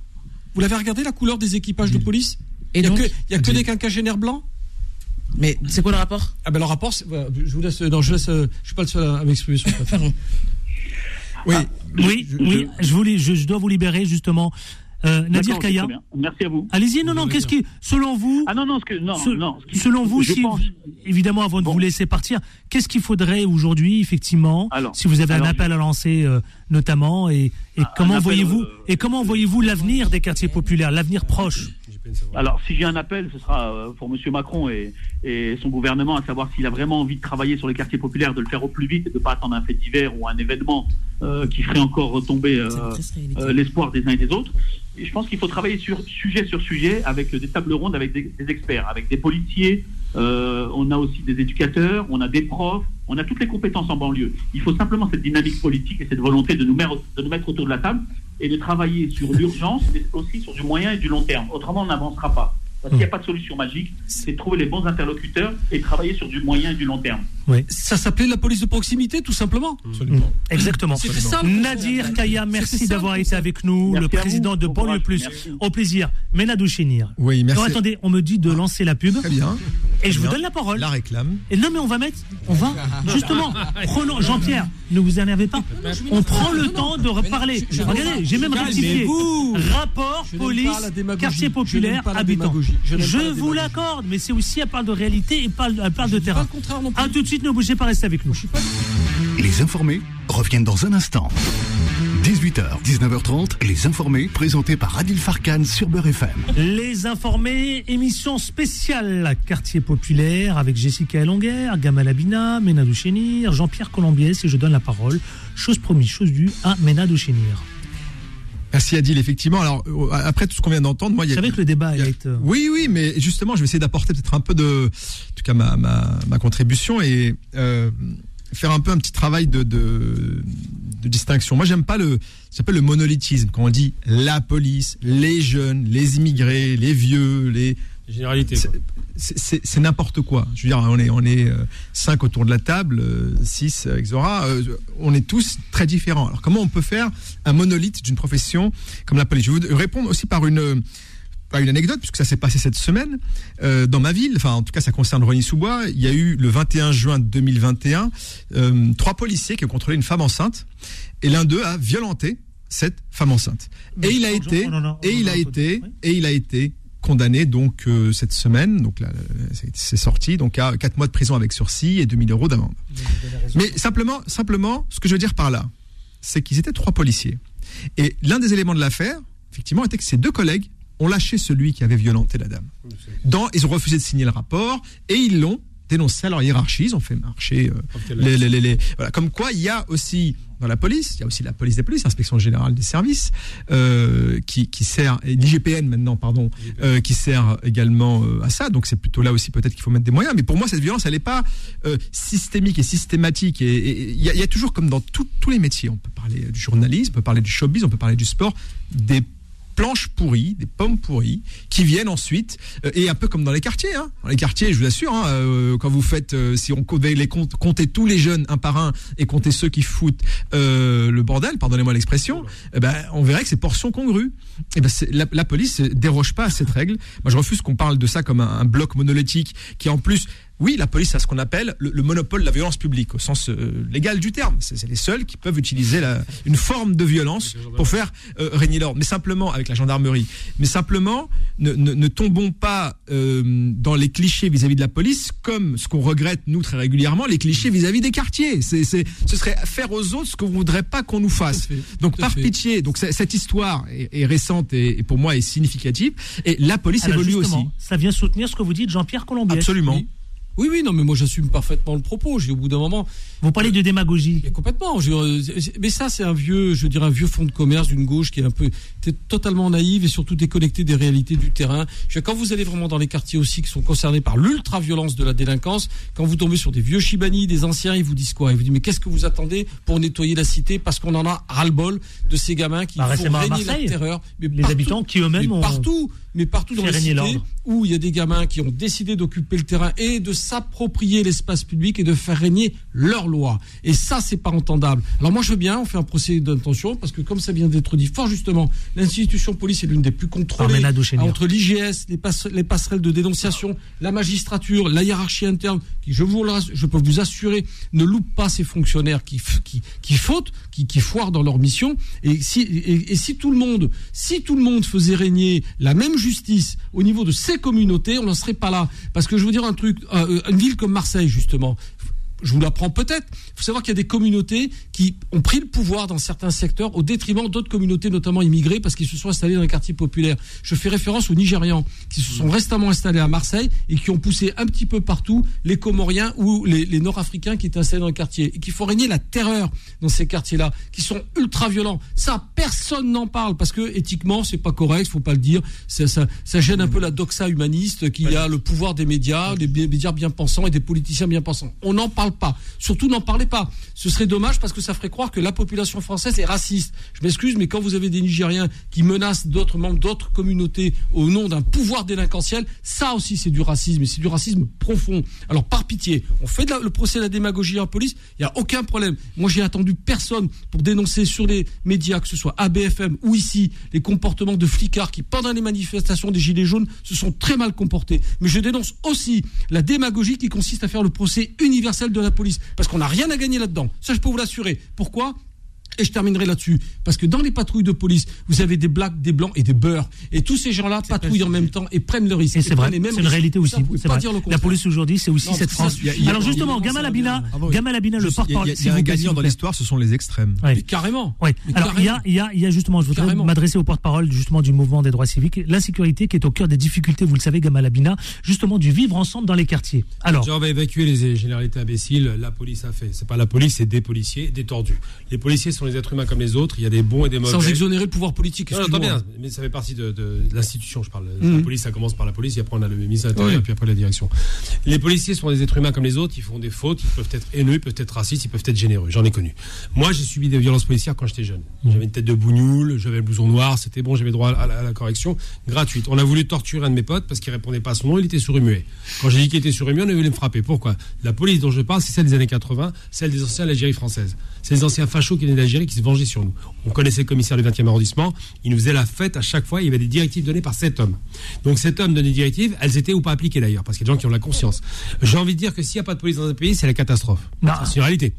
Vous l'avez regardé la couleur des équipages de police? Il n'y a, que, a que des quinquagénaires blancs?
Mais c'est quoi le rapport?
Ah ben le rapport, je vous laisse, non, je laisse, je suis pas le seul à m'exprimer sur ça.
oui, oui, oui, je, vous, je, je dois vous libérer justement. Euh, Nadir Kaya.
Merci à vous.
Allez-y, non, non, qu'est-ce qui, selon vous.
Ah non, non, ce que, non, non
selon vous, si, évidemment, avant de vous laisser partir, qu'est-ce qu'il faudrait aujourd'hui, effectivement, si vous avez un appel à lancer, euh, notamment, et, et comment voyez-vous, euh, et comment voyez-vous l'avenir des quartiers populaires, l'avenir proche?
Alors, si j'ai un appel, ce sera pour M. Macron et, et, son gouvernement, à savoir s'il a vraiment envie de travailler sur les quartiers populaires, de le faire au plus vite et de ne pas attendre un fait divers ou un événement euh, qui ferait encore retomber euh, l'espoir des uns et des autres. Et je pense qu'il faut travailler sur sujet sur sujet avec des tables rondes, avec des, experts, avec des policiers. on a aussi des éducateurs, on a des profs, on a toutes les compétences en banlieue. Il faut simplement cette dynamique politique et cette volonté de nous mettre, de nous mettre autour de la table et de travailler sur l'urgence, mais aussi sur du moyen et du long terme. Autrement, on n'avancera pas. Parce qu'il n'y a pas de solution magique, c'est trouver les bons interlocuteurs et travailler sur du moyen et du long terme.
Oui. Ça s'appelait la police de proximité, tout simplement.
Absolument. Mmh. Exactement. Ça, Nadir Kaya, merci d'avoir été avec nous, le président de Banlieue Plus. Au plaisir. Menadou Chénir.
Oui, merci.
Non, attendez, on me dit de lancer la pub.
Très bien.
Et je vous donne la parole.
La réclame.
Et non, mais on va mettre, on va, justement, prenons, Jean-Pierre, ne vous énervez pas. On prend le temps de reparler. Regardez, j'ai même rectifié. Rapport, police, quartier populaire, habitants. Je vous l'accorde, mais c'est aussi, elle parle de réalité et elle parle de terrain. À tout de suite, ne bougez pas, restez avec nous.
Les informés reviennent dans un instant. 18h, 19h30, Les Informés, présentés par Adil Farkan sur Beurre FM.
Les Informés, émission spéciale Quartier Populaire. avec Jessica Elonguer, Gamal Abina, Menadou Chénir, Jean-Pierre Colombiès et je donne la parole, chose promise, chose due, à Menadou Chénir.
Merci Adil, effectivement. Alors euh, après tout ce qu'on vient d'entendre, moi, il y a.
savez que le débat
il y a-
est. euh,
Oui, oui, mais justement, je vais essayer d'apporter peut-être un peu de, en tout cas ma, ma, ma contribution et euh, faire un peu un petit travail de, de, de distinction. Moi, j'aime pas le, ça s'appelle le monolithisme quand on dit la police, les jeunes, les immigrés, les vieux, les
Généralité.
C'est- n'importe quoi. Je veux dire, on est, on est euh, cinq autour de la table, euh, six avec Zora, euh, on est tous très différents. Alors comment on peut faire un monolithe d'une profession comme la police? Je vais vous répondre aussi par une, par une anecdote, puisque ça s'est passé cette semaine euh, dans ma ville. Enfin, en tout cas, ça concerne Rogny-sous-Bois. Il y a eu le 21 juin 2021 euh, trois policiers qui ont contrôlé une femme enceinte, et l'un d'eux a violenté cette femme enceinte. Et il a été, et il a été, et il a été condamné donc euh, cette semaine, donc là, c'est- sorti, donc à 4 mois de prison avec sursis et 2000 euros d'amende. Mais simplement, simplement, ce que je veux dire par là, c'est qu'ils étaient trois policiers. Et l'un des éléments de l'affaire, effectivement, était que ces deux collègues ont lâché celui qui avait violenté la dame. Dans, ils ont refusé de signer le rapport et ils l'ont dénoncé à leur hiérarchie. Ils ont fait marcher euh, les, les- les- voilà. Comme quoi, il y a aussi dans la police, il y a aussi la police des polices, l'inspection générale des services, euh, qui, qui sert, et l'IGPN maintenant, pardon, euh, qui sert également à ça. Donc c'est plutôt là aussi peut-être qu'il faut mettre des moyens. Mais pour moi, cette violence, elle n'est pas systémique et systématique. Et et- et il y, a- il y a toujours, comme dans tout- tous les métiers, on peut parler du journalisme, on peut parler du showbiz, on peut parler du sport, des planches pourries, des pommes pourries, qui viennent ensuite, euh, et un peu comme dans les quartiers. Hein. Dans les quartiers, je vous assure, hein, euh, quand vous faites, euh, si on comptait les compte, compter tous les jeunes un par un et compter ceux qui foutent euh, le bordel, pardonnez-moi l'expression, eh ben, on verrait que c'est portions congrues. Et ben, la, la police déroge pas à cette règle. Moi, je refuse qu'on parle de ça comme un bloc monolithique qui, en plus, oui, la police a ce qu'on appelle le, le monopole de la violence publique, au sens euh, légal du terme. C'est les seuls qui peuvent utiliser la- une forme de violence pour faire euh, régner l'ordre. Mais simplement, avec la gendarmerie, mais simplement, ne, ne- ne tombons pas euh, dans les clichés vis-à-vis de la police, comme ce qu'on regrette, nous, très régulièrement, les clichés vis-à-vis des quartiers. C'est, ce serait faire aux autres ce qu'on voudrait pas qu'on nous fasse.
Fait,
Donc, par
fait.
pitié, donc cette histoire est, est récente et, et pour moi est significative. Et la police
Alors,
évolue aussi.
Ça vient soutenir ce que vous dites, Jean-Pierre Colombier.
Absolument.
Oui. Oui, oui, non, mais moi j'assume parfaitement le propos. J'ai au bout d'un moment,
Vous parlez de démagogie.
Mais complètement. Euh, mais ça, c'est un vieux, je dirais, un vieux fonds de commerce d'une gauche qui est un peu totalement naïve et surtout déconnectée des réalités du terrain. Quand vous allez vraiment dans les quartiers aussi qui sont concernés par l'ultra-violence de la délinquance, quand vous tombez sur des vieux chibani, des anciens, ils vous disent quoi? Ils vous disent mais qu'est-ce que vous attendez pour nettoyer la cité Parce qu'on en a ras-le-bol de ces gamins qui
Bah,
font régner la terreur. Mais
les
partout-
habitants qui eux-mêmes ont
partout, mais partout dans les cités où il y a des gamins qui ont décidé d'occuper le terrain et de s'approprier l'espace public et de faire régner leur loi. Et ça, c'est pas entendable. Alors moi, je veux bien, on fait un procès d'intention parce que comme ça vient d'être dit fort justement, l'institution police est l'une des plus contrôlées entre l'IGS, les, passe- les passerelles de dénonciation, la magistrature, la hiérarchie interne, qui, je vous je peux vous assurer, ne loupe pas ces fonctionnaires qui, qui, qui fautent, qui, qui foirent dans leur mission. Et si, et, et si tout le monde, si tout le monde faisait régner la même justice au niveau de ces communautés, on n'en serait pas là. Parce que je veux dire un truc, euh, une ville comme Marseille, justement, je vous l'apprends peut-être. Il faut savoir qu'il y a des communautés qui ont pris le pouvoir dans certains secteurs au détriment d'autres communautés, notamment immigrées, parce qu'ils se sont installés dans les quartiers populaires. Je fais référence aux Nigérians qui se sont récemment installés à Marseille et qui ont poussé un petit peu partout les Comoriens ou les, Nord-Africains qui étaient installés dans les quartiers et qui font régner la terreur dans ces quartiers-là, qui sont ultra violents. Ça, personne n'en parle parce que éthiquement, c'est pas correct, faut pas le dire. Ça, gêne un peu la doxa humaniste qu'il y a le pouvoir des médias, des médias bien pensants et des politiciens bien pensants. On n'en parle pas. Surtout, n'en parlez pas. Ce serait dommage parce que ça ferait croire que la population française est raciste. Je m'excuse, mais quand vous avez des Nigériens qui menacent d'autres membres d'autres communautés au nom d'un pouvoir délinquentiel, ça aussi c'est du racisme et c'est du racisme profond. Alors par pitié, on fait le procès de la démagogie la police, il n'y a aucun problème. Moi j'ai attendu personne pour dénoncer sur les médias, que ce soit ABFM ou ici, les comportements de flicards qui pendant les manifestations des Gilets jaunes se sont très mal comportés. Mais je dénonce aussi la démagogie qui consiste à faire le procès universel de la police. Parce qu'on n'a rien à gagner là-dedans. Ça je peux vous l'assurer. Pourquoi? Et je terminerai là-dessus. Parce que dans les patrouilles de police, vous avez des blacks, des blancs et des beurs. Et tous ces gens-là patrouillent en même temps et prennent le risque.
Et c'est vrai, c'est une réalité aussi.
Ça, pas dire le
La police aujourd'hui, c'est aussi
Non,
cette France.
a-
Alors
a-
justement, Gamal Abina,
Ah.
Gamal Abina, le porte-parole.
il y a- un gagnant dans l'histoire, ce sont les extrêmes.
Ouais.
Mais carrément.
Oui.
Mais
Alors il y y y a justement, je voudrais m'adresser au porte-parole justement du mouvement des droits civiques, l'insécurité qui est au cœur des difficultés, vous le savez, Gamal Abina, justement du vivre ensemble dans les quartiers. Alors,
on va évacuer les généralités imbéciles. La police a fait. C'est pas la police, c'est des policiers, des tordus. Les policiers sont les êtres humains comme les autres. Il y a des bons et des mauvais.
Sans exonérer le pouvoir politique.
Non,
excuse-moi.
bien, mais ça fait partie de, de- de l'institution, je parle.
Mhm.
La police, ça commence par la police, et après on a le ministre de
Oui.
puis après la direction. Les policiers sont des êtres humains comme les autres, ils font des fautes, ils peuvent être haineux, ils peuvent être racistes, ils peuvent être généreux. J'en ai connu. Moi, j'ai subi des violences policières quand j'étais jeune. J'avais une tête de bougnoule, j'avais le blouson noir, c'était bon, j'avais droit à la, à la correction gratuite. On a voulu torturer un de mes potes parce qu'il répondait pas à son nom, il était sourd et muet. Quand j'ai dit qu'il était sourd et muet, on a voulu me frapper. Pourquoi? La police dont je parle, c'est celle des années 80, celle des anciens l'Algérie française. C'est les anciens fachos qui venaient d'Algérie qui se vengeaient sur nous. On connaissait le commissaire du 20e arrondissement, il nous faisait la fête à chaque fois, il y avait des directives données par cet homme. Donc cet homme donnait des directives, elles étaient ou pas appliquées d'ailleurs, parce qu'il y a des gens qui ont la conscience. J'ai envie de dire que s'il n'y a pas de police dans un pays, c'est la catastrophe. C'est une réalité.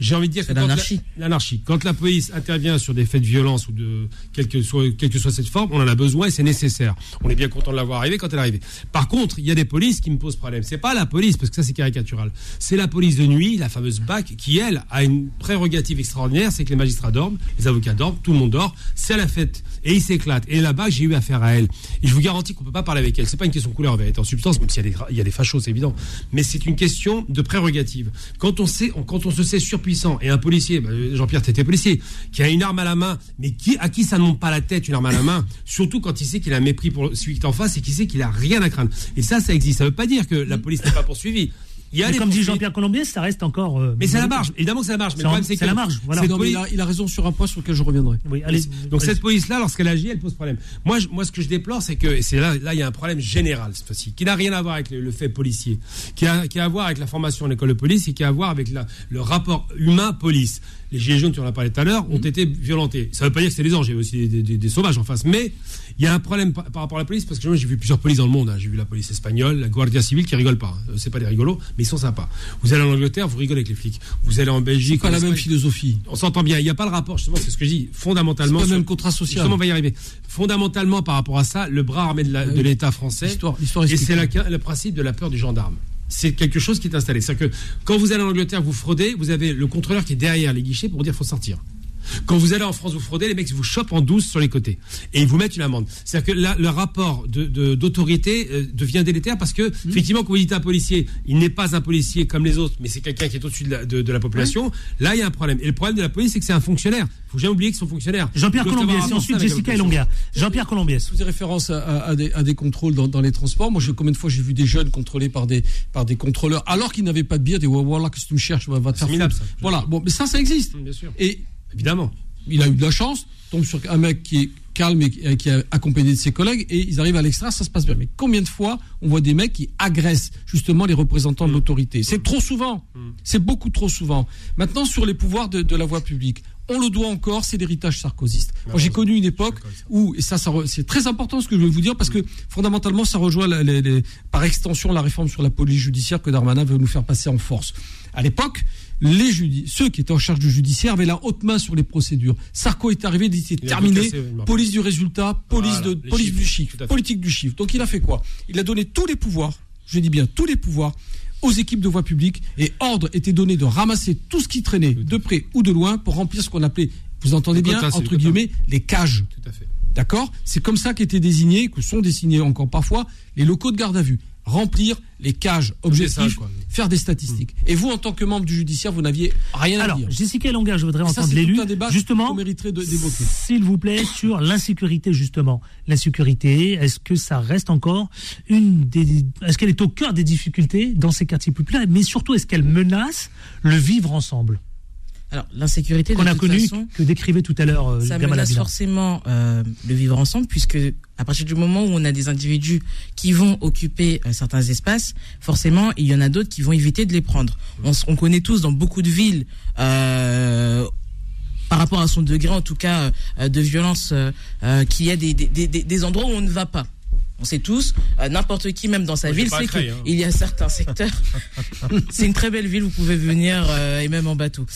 J'ai envie de dire que
l'anarchie.
l'anarchie. Quand la police intervient sur des faits de violence ou de quelle que soit, quelle que soit cette forme, on en a besoin et c'est nécessaire. On est bien content de l'avoir arrivé quand elle est arrivée. Par contre, il y a des polices qui me posent problème. C'est pas la police parce que ça c'est caricatural. C'est la police de nuit, la fameuse BAC, qui elle a une prérogative extraordinaire, c'est que les magistrats dorment, les avocats dorment, tout le monde dort, c'est la fête et ils s'éclatent. Et la BAC, j'ai eu affaire à elle. Et je vous garantis qu'on peut pas parler avec elle. C'est pas une question de couleur en vérité, en substance, même s'il y a des, il y a des fachos, c'est évident. Mais c'est une question de prérogative. Quand on sait, on- quand on se sait surpuissant et un policier, bah, Jean-Pierre, t'étais policier, qui a une arme à la main, mais qui, à qui ça ne monte pas la tête une arme à la main, surtout quand il sait qu'il a un mépris pour celui qui est en face et qu'il sait qu'il a rien à craindre. Et ça, ça existe. Ça veut pas dire que la police n'est pas poursuivie. Il y a
mais
des
comme dit. Jean-Pierre Colombier, ça reste encore. euh,
Mais c'est la marge. Évidemment que c'est la marge. Mais
C'est
le problème, c'est
c'est
que
la marge, voilà.
Non, il,
police-
a, il a raison sur un point sur lequel je reviendrai.
Oui, allez.
donc
allez.
cette police-là, lorsqu'elle agit, elle pose problème. Moi, je- moi, ce que je déplore, c'est que et c'est là, là, il y a un problème général cette fois-ci, qui n'a rien à voir avec le, le fait policier, qui a, qui a à voir avec la formation à l'école de police et qui a à voir avec la- le rapport humain-police. Les gilets jaunes, tu en as parlé tout à l'heure, ont été violentés. Ça ne veut pas dire que c'est les anges, il y avait aussi des, des- des- des sauvages en face. Mais il y a un problème par, par rapport à la police, parce que j'ai vu plusieurs polices dans le monde. hein. J'ai vu la police espagnole, la Guardia civile qui rigole pas. hein. C'est pas des rigolos, mais ils sont sympas. Vous allez en Angleterre, vous rigolez avec les flics. Vous allez en Belgique,
pas la même philosophie.
on s'entend bien. Il n'y a pas le rapport, justement, c'est ce que je dis, fondamentalement.
pas le même contrat social.
Justement, on va y arriver. Fondamentalement, par rapport à ça, le bras armé de
Oui.
l'État français,
L'histoire- l'histoire
et c'est la- le principe de la peur du gendarme. C'est quelque chose qui est installé. C'est-à-dire que quand vous allez en Angleterre, vous fraudez, vous avez le contrôleur qui est derrière les guichets pour vous dire faut sortir. Quand vous allez en France, vous fraudez, les mecs vous chopent en douce sur les côtés et ils vous mettent une amende. C'est-à-dire que là, le rapport de- de- d'autorité euh, devient délétère parce que,
Mmh.
effectivement, quand vous dites un policier, il n'est pas un policier comme les autres, mais c'est quelqu'un qui est au-dessus de la, de- de la population. Là, il y a un problème. Et le problème de la police, c'est que c'est un fonctionnaire. Il faut jamais oublier qu'ils sont fonctionnaires.
Jean-Pierre
Ils doivent
Colombier,
avoir un
et ensuite Jessica
population.
Elonga. Jean-Pierre Colombier.
Vous faisiez référence à, à- à des, à des contrôles dans, dans les transports. Moi, je, combien de fois j'ai vu des jeunes contrôlés par des, par des contrôleurs alors qu'ils n'avaient pas de bière, des ouais, voilà, qu'est-ce que tu me cherches, va va te
C'est
faire
minable,
foutre.
ça.
Voilà, bon, mais ça, ça existe.
Bien sûr.
Et
Évidemment.
il a eu de la chance, tombe sur un mec qui est calme et qui- est accompagné de ses collègues et ils arrivent à l'extra, ça se passe bien. Mais combien de fois on voit des mecs qui agressent justement les représentants de l'autorité? C'est trop souvent. C'est beaucoup trop souvent. Maintenant, sur les pouvoirs de, de la voie publique, on le doit encore, c'est l'héritage sarkozyste. Moi, j'ai connu une époque où, et ça, c'est très important ce que je vais vous dire, parce que fondamentalement, ça rejoint la- les- les- par extension la réforme sur la police judiciaire que Darmanin veut nous faire passer en force. À l'époque, les ceux qui étaient en charge du judiciaire avaient la haute main sur les procédures. Sarko est arrivé, il dit c'est terminé,
cassé, oui,
police du résultat, police,
Voilà,
de, police
chiffres,
du chiffre, politique du chiffre. Donc il a fait quoi? Il a donné tous les pouvoirs, je dis bien tous les pouvoirs, aux équipes de voie publique et ordre était donné de ramasser tout ce qui traînait de près ou de loin pour remplir ce qu'on appelait, vous entendez bien, entre guillemets, les cages.
Tout à fait.
D'accord? C'est comme ça qu'étaient désignés, que sont désignés encore parfois, les locaux de garde à vue. Remplir les cages, objectif,
sages, quoi.
faire des statistiques. Et vous, en tant que membre du judiciaire, vous n'aviez rien à
Alors,
dire.
Jessica Elonga, je voudrais entendre l'élu.
tout un débat
Justement, s'il vous plaît, sur l'insécurité, justement. L'insécurité, est-ce que ça reste encore une des. Est-ce qu'elle est au cœur des difficultés dans ces quartiers populaires Mais surtout, est-ce qu'elle menace le vivre ensemble?
Alors, l'insécurité,
Qu'on a que décrivait tout à l'heure euh,
ça menace forcément euh, le vivre ensemble, puisque à partir du moment où on a des individus qui vont occuper euh, certains espaces, forcément, il y en a d'autres qui vont éviter de les prendre. On, s- on connaît tous dans beaucoup de villes, euh, par rapport à son degré, en tout cas, euh, de violence, euh, euh, qu'il y a des, des, des, des endroits où on ne va pas. On sait tous, euh, n'importe qui, même dans sa
Moi,
ville, sait
Creil, hein.
qu'il y a certains secteurs. c'est une très belle ville, vous pouvez venir euh, et même en bateau.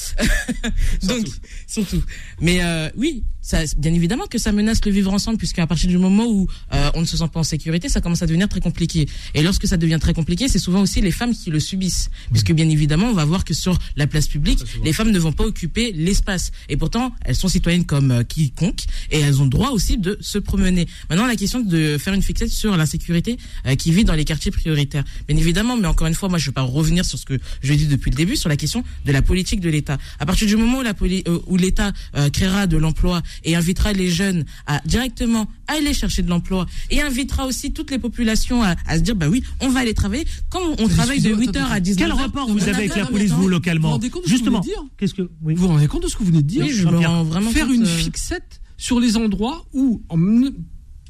Donc, surtout. Mais euh, oui, ça, bien évidemment que ça menace le vivre ensemble, puisqu'à partir du moment où on ne se sent pas en sécurité, ça commence à devenir très compliqué. Et lorsque ça devient très compliqué, c'est souvent aussi les femmes qui le subissent, puisque bien évidemment, on va voir que sur la place publique, les femmes ne vont pas occuper l'espace. Et pourtant, elles sont citoyennes comme quiconque, et elles ont droit aussi de se promener. Maintenant, la question de faire une fixette sur l'insécurité euh, qui vit dans les quartiers prioritaires. Bien évidemment, mais encore une fois, moi, je ne vais pas revenir sur ce que je dis depuis le début, sur la question de la politique de l'État. À partir du moment où la poli- euh, où l'État euh, créera de l'emploi et invitera les jeunes à directement aller chercher de l'emploi et invitera aussi toutes les populations à, à se dire bah oui, on va aller travailler. Quand on travaille de 8h à 19h.
Quel rapport vous avez avec la police, vous,
Vous vous
localement
rendez compte de ce que vous
Justement,
venez de dire
qu'est-ce que. Oui.
Vous vous rendez compte de ce que vous venez de dire
Oui, je
Faire
compte,
une
euh,
fixette sur les endroits où en-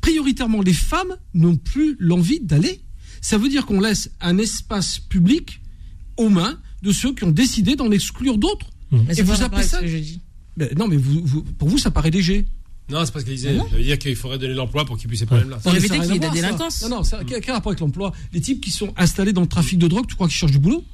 prioritairement les femmes n'ont plus l'envie d'aller. Ça veut dire qu'on laisse un espace public aux mains de ceux qui ont décidé d'en exclure d'autres.
Mais
Et
c'est
vous appelez ça
je dis.
Mais non, mais vous, vous- pour vous, ça paraît léger.
Non, c'est parce qu'il disait, ça veut dire qu'il faudrait donner l'emploi pour qu'il puisse ces problèmes-là.
Éviter
ça a
qu'il y ait
rien à
de la délinquance.
Non, non, ça, quel rapport avec l'emploi? Les types qui sont installés dans le trafic de drogue, tu crois qu'ils cherchent du boulot?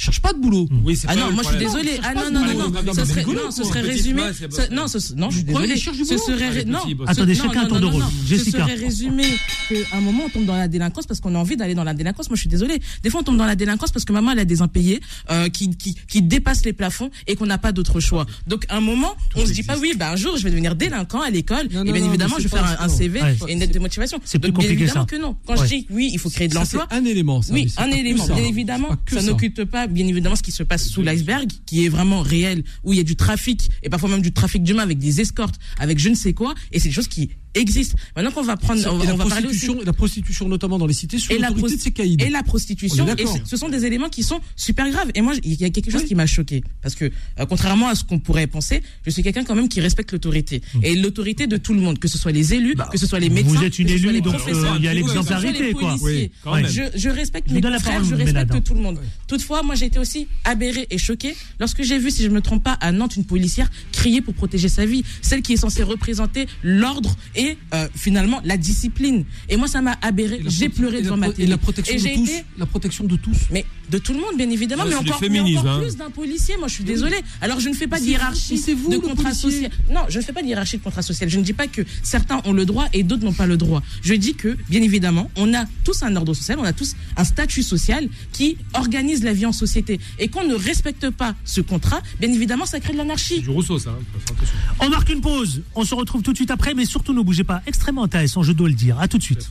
Ils cherchent pas de boulot.
Oui, c'est
Ah non, moi je suis désolé. Ah
cherche
non, non, non, non. Ce serait, non, ce résumé. Non, non, je suis désolé. Ce
boulot
serait, non.
Attendez, chacun un tour de rôle.
Ce serait résumé qu'à un moment on tombe dans la délinquance parce qu'on a envie d'aller dans la délinquance. Moi je suis désolé. Des fois on tombe dans la délinquance parce que maman elle a des impayés euh, qui, qui, qui dépassent les plafonds et qu'on n'a pas d'autre choix. Donc à un moment on se dit pas oui, bah un jour je vais devenir délinquant à l'école et
non,
bien évidemment je vais faire un, CV et une lettre de motivation.
C'est plus compliqué que
évidemment
ça.
que non. Quand je dis oui, il faut créer de l'emploi.
un élément.
Oui,
c'est
un élément. Bien
C'est
évidemment, ça n'occulte pas, bien évidemment, ce qui se passe sous l'iceberg, qui est vraiment réel, où il y a du trafic, et parfois même du trafic d'humains avec des escortes, avec je ne sais quoi, et c'est des choses qui existent. Maintenant qu'on va prendre, on,
la
on va parler aussi.
prostitution, la prostitution notamment dans les cités
la,
l'autorité de ces caïds.
et la prostitution, et ce sont des éléments qui sont super graves. Et moi, il y a quelque chose
Oui.
qui m'a choqué. Parce que, euh, contrairement à ce qu'on pourrait penser, je suis quelqu'un quand même qui respecte l'autorité. Et l'autorité de tout le monde, que ce soit les élus, que ce soit les médecins.
Bah, vous êtes une
que ce soit
élue,
les
euh, il y a l'exemplarité, quoi.
Oui.
Je, je respecte
Je
mes
parole,
je respecte tout le monde. Toutefois, moi, j'ai été aussi aberrée et choquée lorsque j'ai vu, si je me trompe pas, à Nantes, une policière crier pour protéger sa vie. Celle qui est censée représenter l'ordre et, euh, finalement, la discipline. Et moi, ça m'a aberrée.
Et
J'ai pleuré
et
devant ma
Et
télé.
la protection
Et
de tous.
été
La protection de tous.
mais de tout le monde, bien évidemment, mais encore, mais
féminisme,
encore
hein.
plus d'un policier. Moi, je suis désolée. Alors, je ne fais pas de hiérarchie
vous,
de contrat social. Non, je ne fais pas de hiérarchie de contrat social. Je ne dis pas que certains ont le droit et d'autres n'ont pas le droit. Je dis que, bien évidemment, on a tous un ordre social, on a tous un statut social qui organise la vie en société. Et qu'on ne respecte pas ce contrat, bien évidemment, ça crée de l'anarchie.
du Rousseau, ça. hein.
On marque une pause. On se retrouve tout de suite après, mais surtout ne bougez pas. Extrêmement intéressant, je dois le dire. À tout de suite.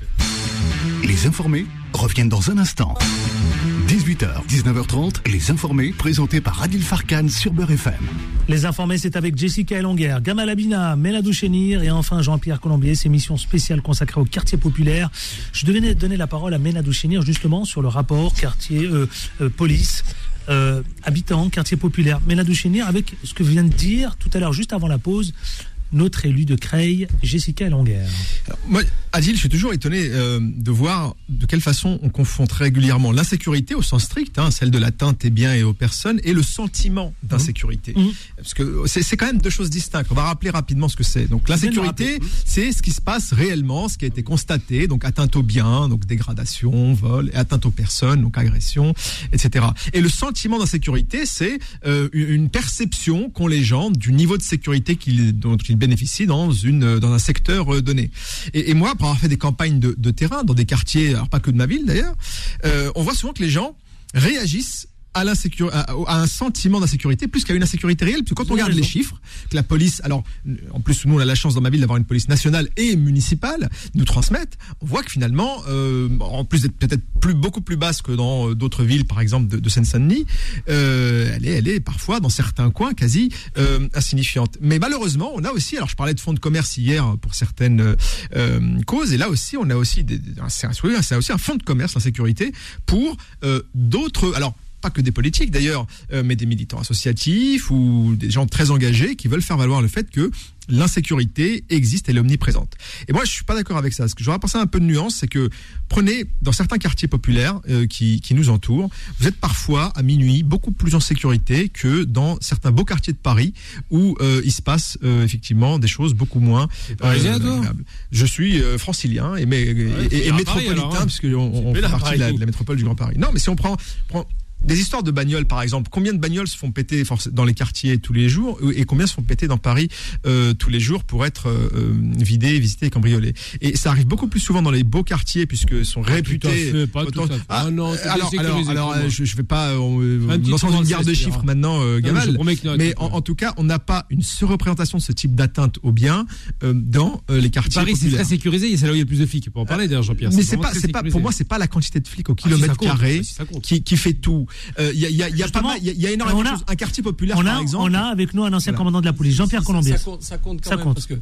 Les informés reviennent dans un instant. 18h, 19h30, les informés présentés par Adil Farkan sur Beurre FM.
Les informés, c'est avec Jessica Elonguer, Gamal Abina, Méladou Chénir et enfin Jean-Pierre Colombier. C'est émission spéciale consacrée au quartier populaire. Je devais donner la parole à Méladou Chénir justement sur le rapport quartier euh, euh, police. Euh, habitants, quartier populaire. Méladou Chénir, avec ce que vient de dire tout à l'heure, juste avant la pause, notre élu de Creil, Jessica Elonguer.
Moi, Adil, je suis toujours étonné euh, de voir de quelle façon on confond très régulièrement l'insécurité au sens strict, hein, celle de l'atteinte des biens et aux personnes, et le sentiment d'insécurité.
Mhm.
Parce que c'est quand même deux choses distinctes. On va rappeler rapidement ce que c'est. Donc l'insécurité, c'est ce qui se passe réellement, ce qui a été constaté, donc atteinte aux biens, donc dégradation, vol, et atteinte aux personnes, donc agression, etc. Et le sentiment d'insécurité, c'est euh, une perception qu'ont les gens du niveau de sécurité qu'ils- dont ils bénéficient dans une dans un secteur euh, donné. Et, moi, pour avoir fait des campagnes de, de terrain dans des quartiers, alors pas que de ma ville d'ailleurs, euh, on voit souvent que les gens réagissent à, à, à un sentiment d'insécurité plus qu'à une insécurité réelle. Parce que quand
Vous
on regarde les chiffres, que la police, alors en plus nous on a la chance dans ma ville d'avoir une police nationale et municipale, nous transmettent, on voit que finalement, euh, en plus d'être peut-être plus beaucoup plus basse que dans euh, d'autres villes, par exemple de, de Seine-Saint-Denis, euh, elle est, elle est parfois dans certains coins quasi euh, insignifiante. Mais malheureusement, on a aussi, alors je parlais de fonds de commerce hier pour certaines euh, euh, causes, et là aussi on a aussi, des, c'est aussi un fonds de commerce, l'insécurité, pour euh, d'autres, alors pas que des politiques d'ailleurs, euh, mais des militants associatifs ou des gens très engagés qui veulent faire valoir le fait que l'insécurité existe, elle est omniprésente. Et moi, je suis pas d'accord avec ça. Ce que j'aurais pensé un peu de nuance, c'est que prenez dans certains quartiers populaires euh, qui, qui nous entourent, vous êtes parfois à minuit beaucoup plus en sécurité que dans certains beaux quartiers de Paris où euh, il se passe euh, effectivement des choses beaucoup moins
parisien.
Je suis francilien et, mais, métropolitain
alors, hein.
puisque on, on
C'est
fait partie de la,
Paris.
de la métropole du Grand Paris. Non, mais si on prend, prend des histoires de bagnoles, par exemple, combien de bagnoles se font péter dans les quartiers tous les jours et combien se font péter dans Paris euh, tous les jours pour être euh, euh, vidées, visitées et cambriolées? Et ça arrive beaucoup plus souvent dans les beaux quartiers puisque sont
Pas tout à
réputés.
fait, pas tout à fait.
Ah,
Ah non,
euh,
c'est
alors, alors, alors, euh, je, je vais pas euh, dans
dans
une guerre de
16,
chiffres maintenant, euh,
Non, mais je
Gamal. Mais
tout,
en, tout cas, on n'a pas une surreprésentation de ce type d'atteinte aux biens euh, dans euh, les quartiers
Paris, c'est très sécurisé c'est là où il y a le plus de flics. Pour en parler d'ailleurs, Jean-Pierre.
Mais c'est pas, pas, pour moi, c'est pas la quantité de flics au
Ah, si,
kilomètre
compte.
carré
Ah, si,
qui fait tout. Euh, Il y a, il y a, y a pas
Justement,
mal, il y a- il y a énormément de choses. Un quartier populaire,
On
par
a,
exemple.
on a avec nous un ancien
Voilà.
commandant de la police, Jean-Pierre
Ça-
Colombier.
Ça, compte, ça compte quand
Ça
même,
compte.
parce que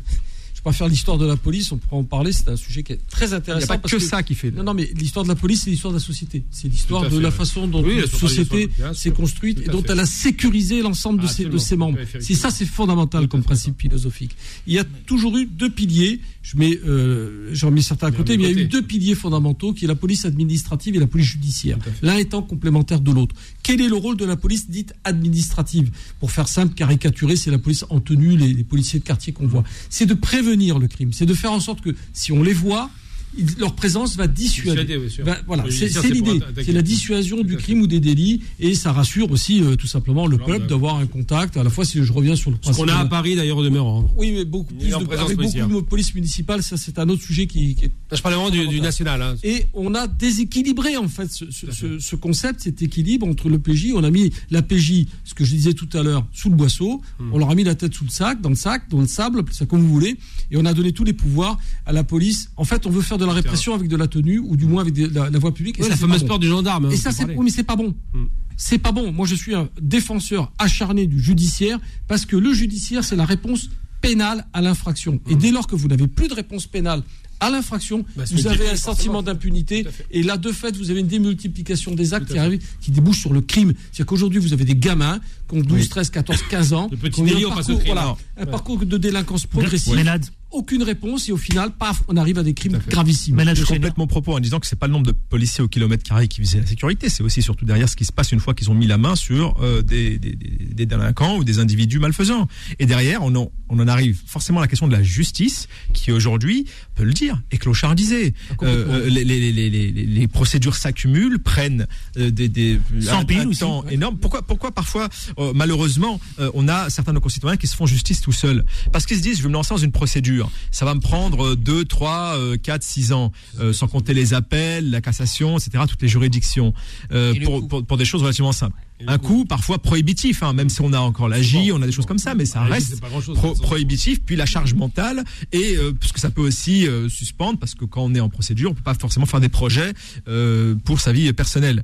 je peux pas faire l'histoire de la police, on pourra en parler, c'est un sujet qui est très
Il n'y
intéressant.
a pas que ça qui fait.
Non, non, mais l'histoire de la police, c'est l'histoire de la société. C'est l'histoire de
fait,
la façon dont
Oui, la société,
s'est construite et dont
fait.
elle a sécurisé l'ensemble de ses, de
Absolument,
ses membres. C'est ça, c'est fondamental
Tout
comme principe
ça.
philosophique. Il y a toujours eu deux piliers. Je mets, euh, j'en mets certains à côté, mais il y a
côté.
eu deux piliers fondamentaux qui est la police administrative et la police judiciaire. L'un étant complémentaire de l'autre. Quel est le rôle de la police dite administrative? Pour faire simple, caricaturer, c'est la police en tenue, les, les policiers de quartier qu'on voit. C'est de prévenir C'est de faire en sorte que si on les voit, leur présence va dissuader. Voilà, c'est l'idée. C'est la dissuasion du crime ou des délits et ça rassure aussi euh, tout simplement le peuple d'avoir un contact. À la fois, si je reviens sur le principe.
qu'on a à Paris d'ailleurs au demeurant.
Oui, mais beaucoup plus de, avec beaucoup de police municipale, ça c'est un autre sujet qui, qui est
Je parle vraiment du, du national. hein.
et on a déséquilibré en fait ce, ce- ce- ce concept, cet équilibre entre le PJ. On a mis la PJ, ce que je disais tout à l'heure, sous le boisseau.
Hmm.
On leur a mis la tête sous le sac, dans le sac, dans le sable, ça comme vous voulez. Et on a donné tous les pouvoirs à la police. En fait, on veut faire de la répression avec de la tenue ou du moins avec de la, la voie publique. Et
Ouais,
ça,
la fameuse
bon.
peur du gendarme. hein,
Et ça, c'est oui, mais c'est pas bon.
Hmm.
C'est pas bon. Moi, je suis un défenseur acharné du judiciaire parce que le judiciaire, c'est la réponse pénale à l'infraction. Et dès lors que vous n'avez plus de réponse pénale à l'infraction,
Hmm. Bah,
vous avez un sentiment d'impunité. Et là, de fait, vous avez une démultiplication des actes qui arrivent, qui débouchent sur le crime. C'est-à-dire qu'aujourd'hui, vous avez des gamins qui ont 12, 13, 14, 15 ans. Qui ont un
au
parcours,
crime.
voilà, un parcours de délinquance progressive. Aucune réponse et au final, paf, on arrive à des crimes gravissimes.
Ménade
Je
Chénier.
complète mon propos en disant que c'est pas le nombre de policiers au kilomètre carré qui visait la sécurité, c'est aussi surtout derrière ce qui se passe une fois qu'ils ont mis la main sur euh, des, des, des- des délinquants ou des individus malfaisants. Et derrière, on en, on en arrive forcément à la question de la justice, qui aujourd'hui, peut le dire, est clochardisée.
complètement.
Euh, les, les, les, les, les- les procédures s'accumulent, prennent euh, des, des un,
S'empilent
un
aussi,
temps
ouais.
énorme. Pourquoi, pourquoi parfois, euh, malheureusement, euh, on a certains de nos concitoyens qui se font justice tout seuls? Parce qu'ils se disent, je vais me lancer dans une procédure, ça va me prendre 2, 3, 4, 6 ans, euh, sans compter les appels, la cassation, etc., toutes les juridictions, euh, pour,
coût.
pour, pour des choses relativement simples. Un coût parfois prohibitif, hein, même si on a encore la J, on a des choses comme ça, mais ça reste pro- prohibitif. Puis la charge mentale, et euh, parce que ça peut aussi euh, suspendre, parce que quand on est en procédure, on peut pas forcément faire des projets pour sa vie personnelle.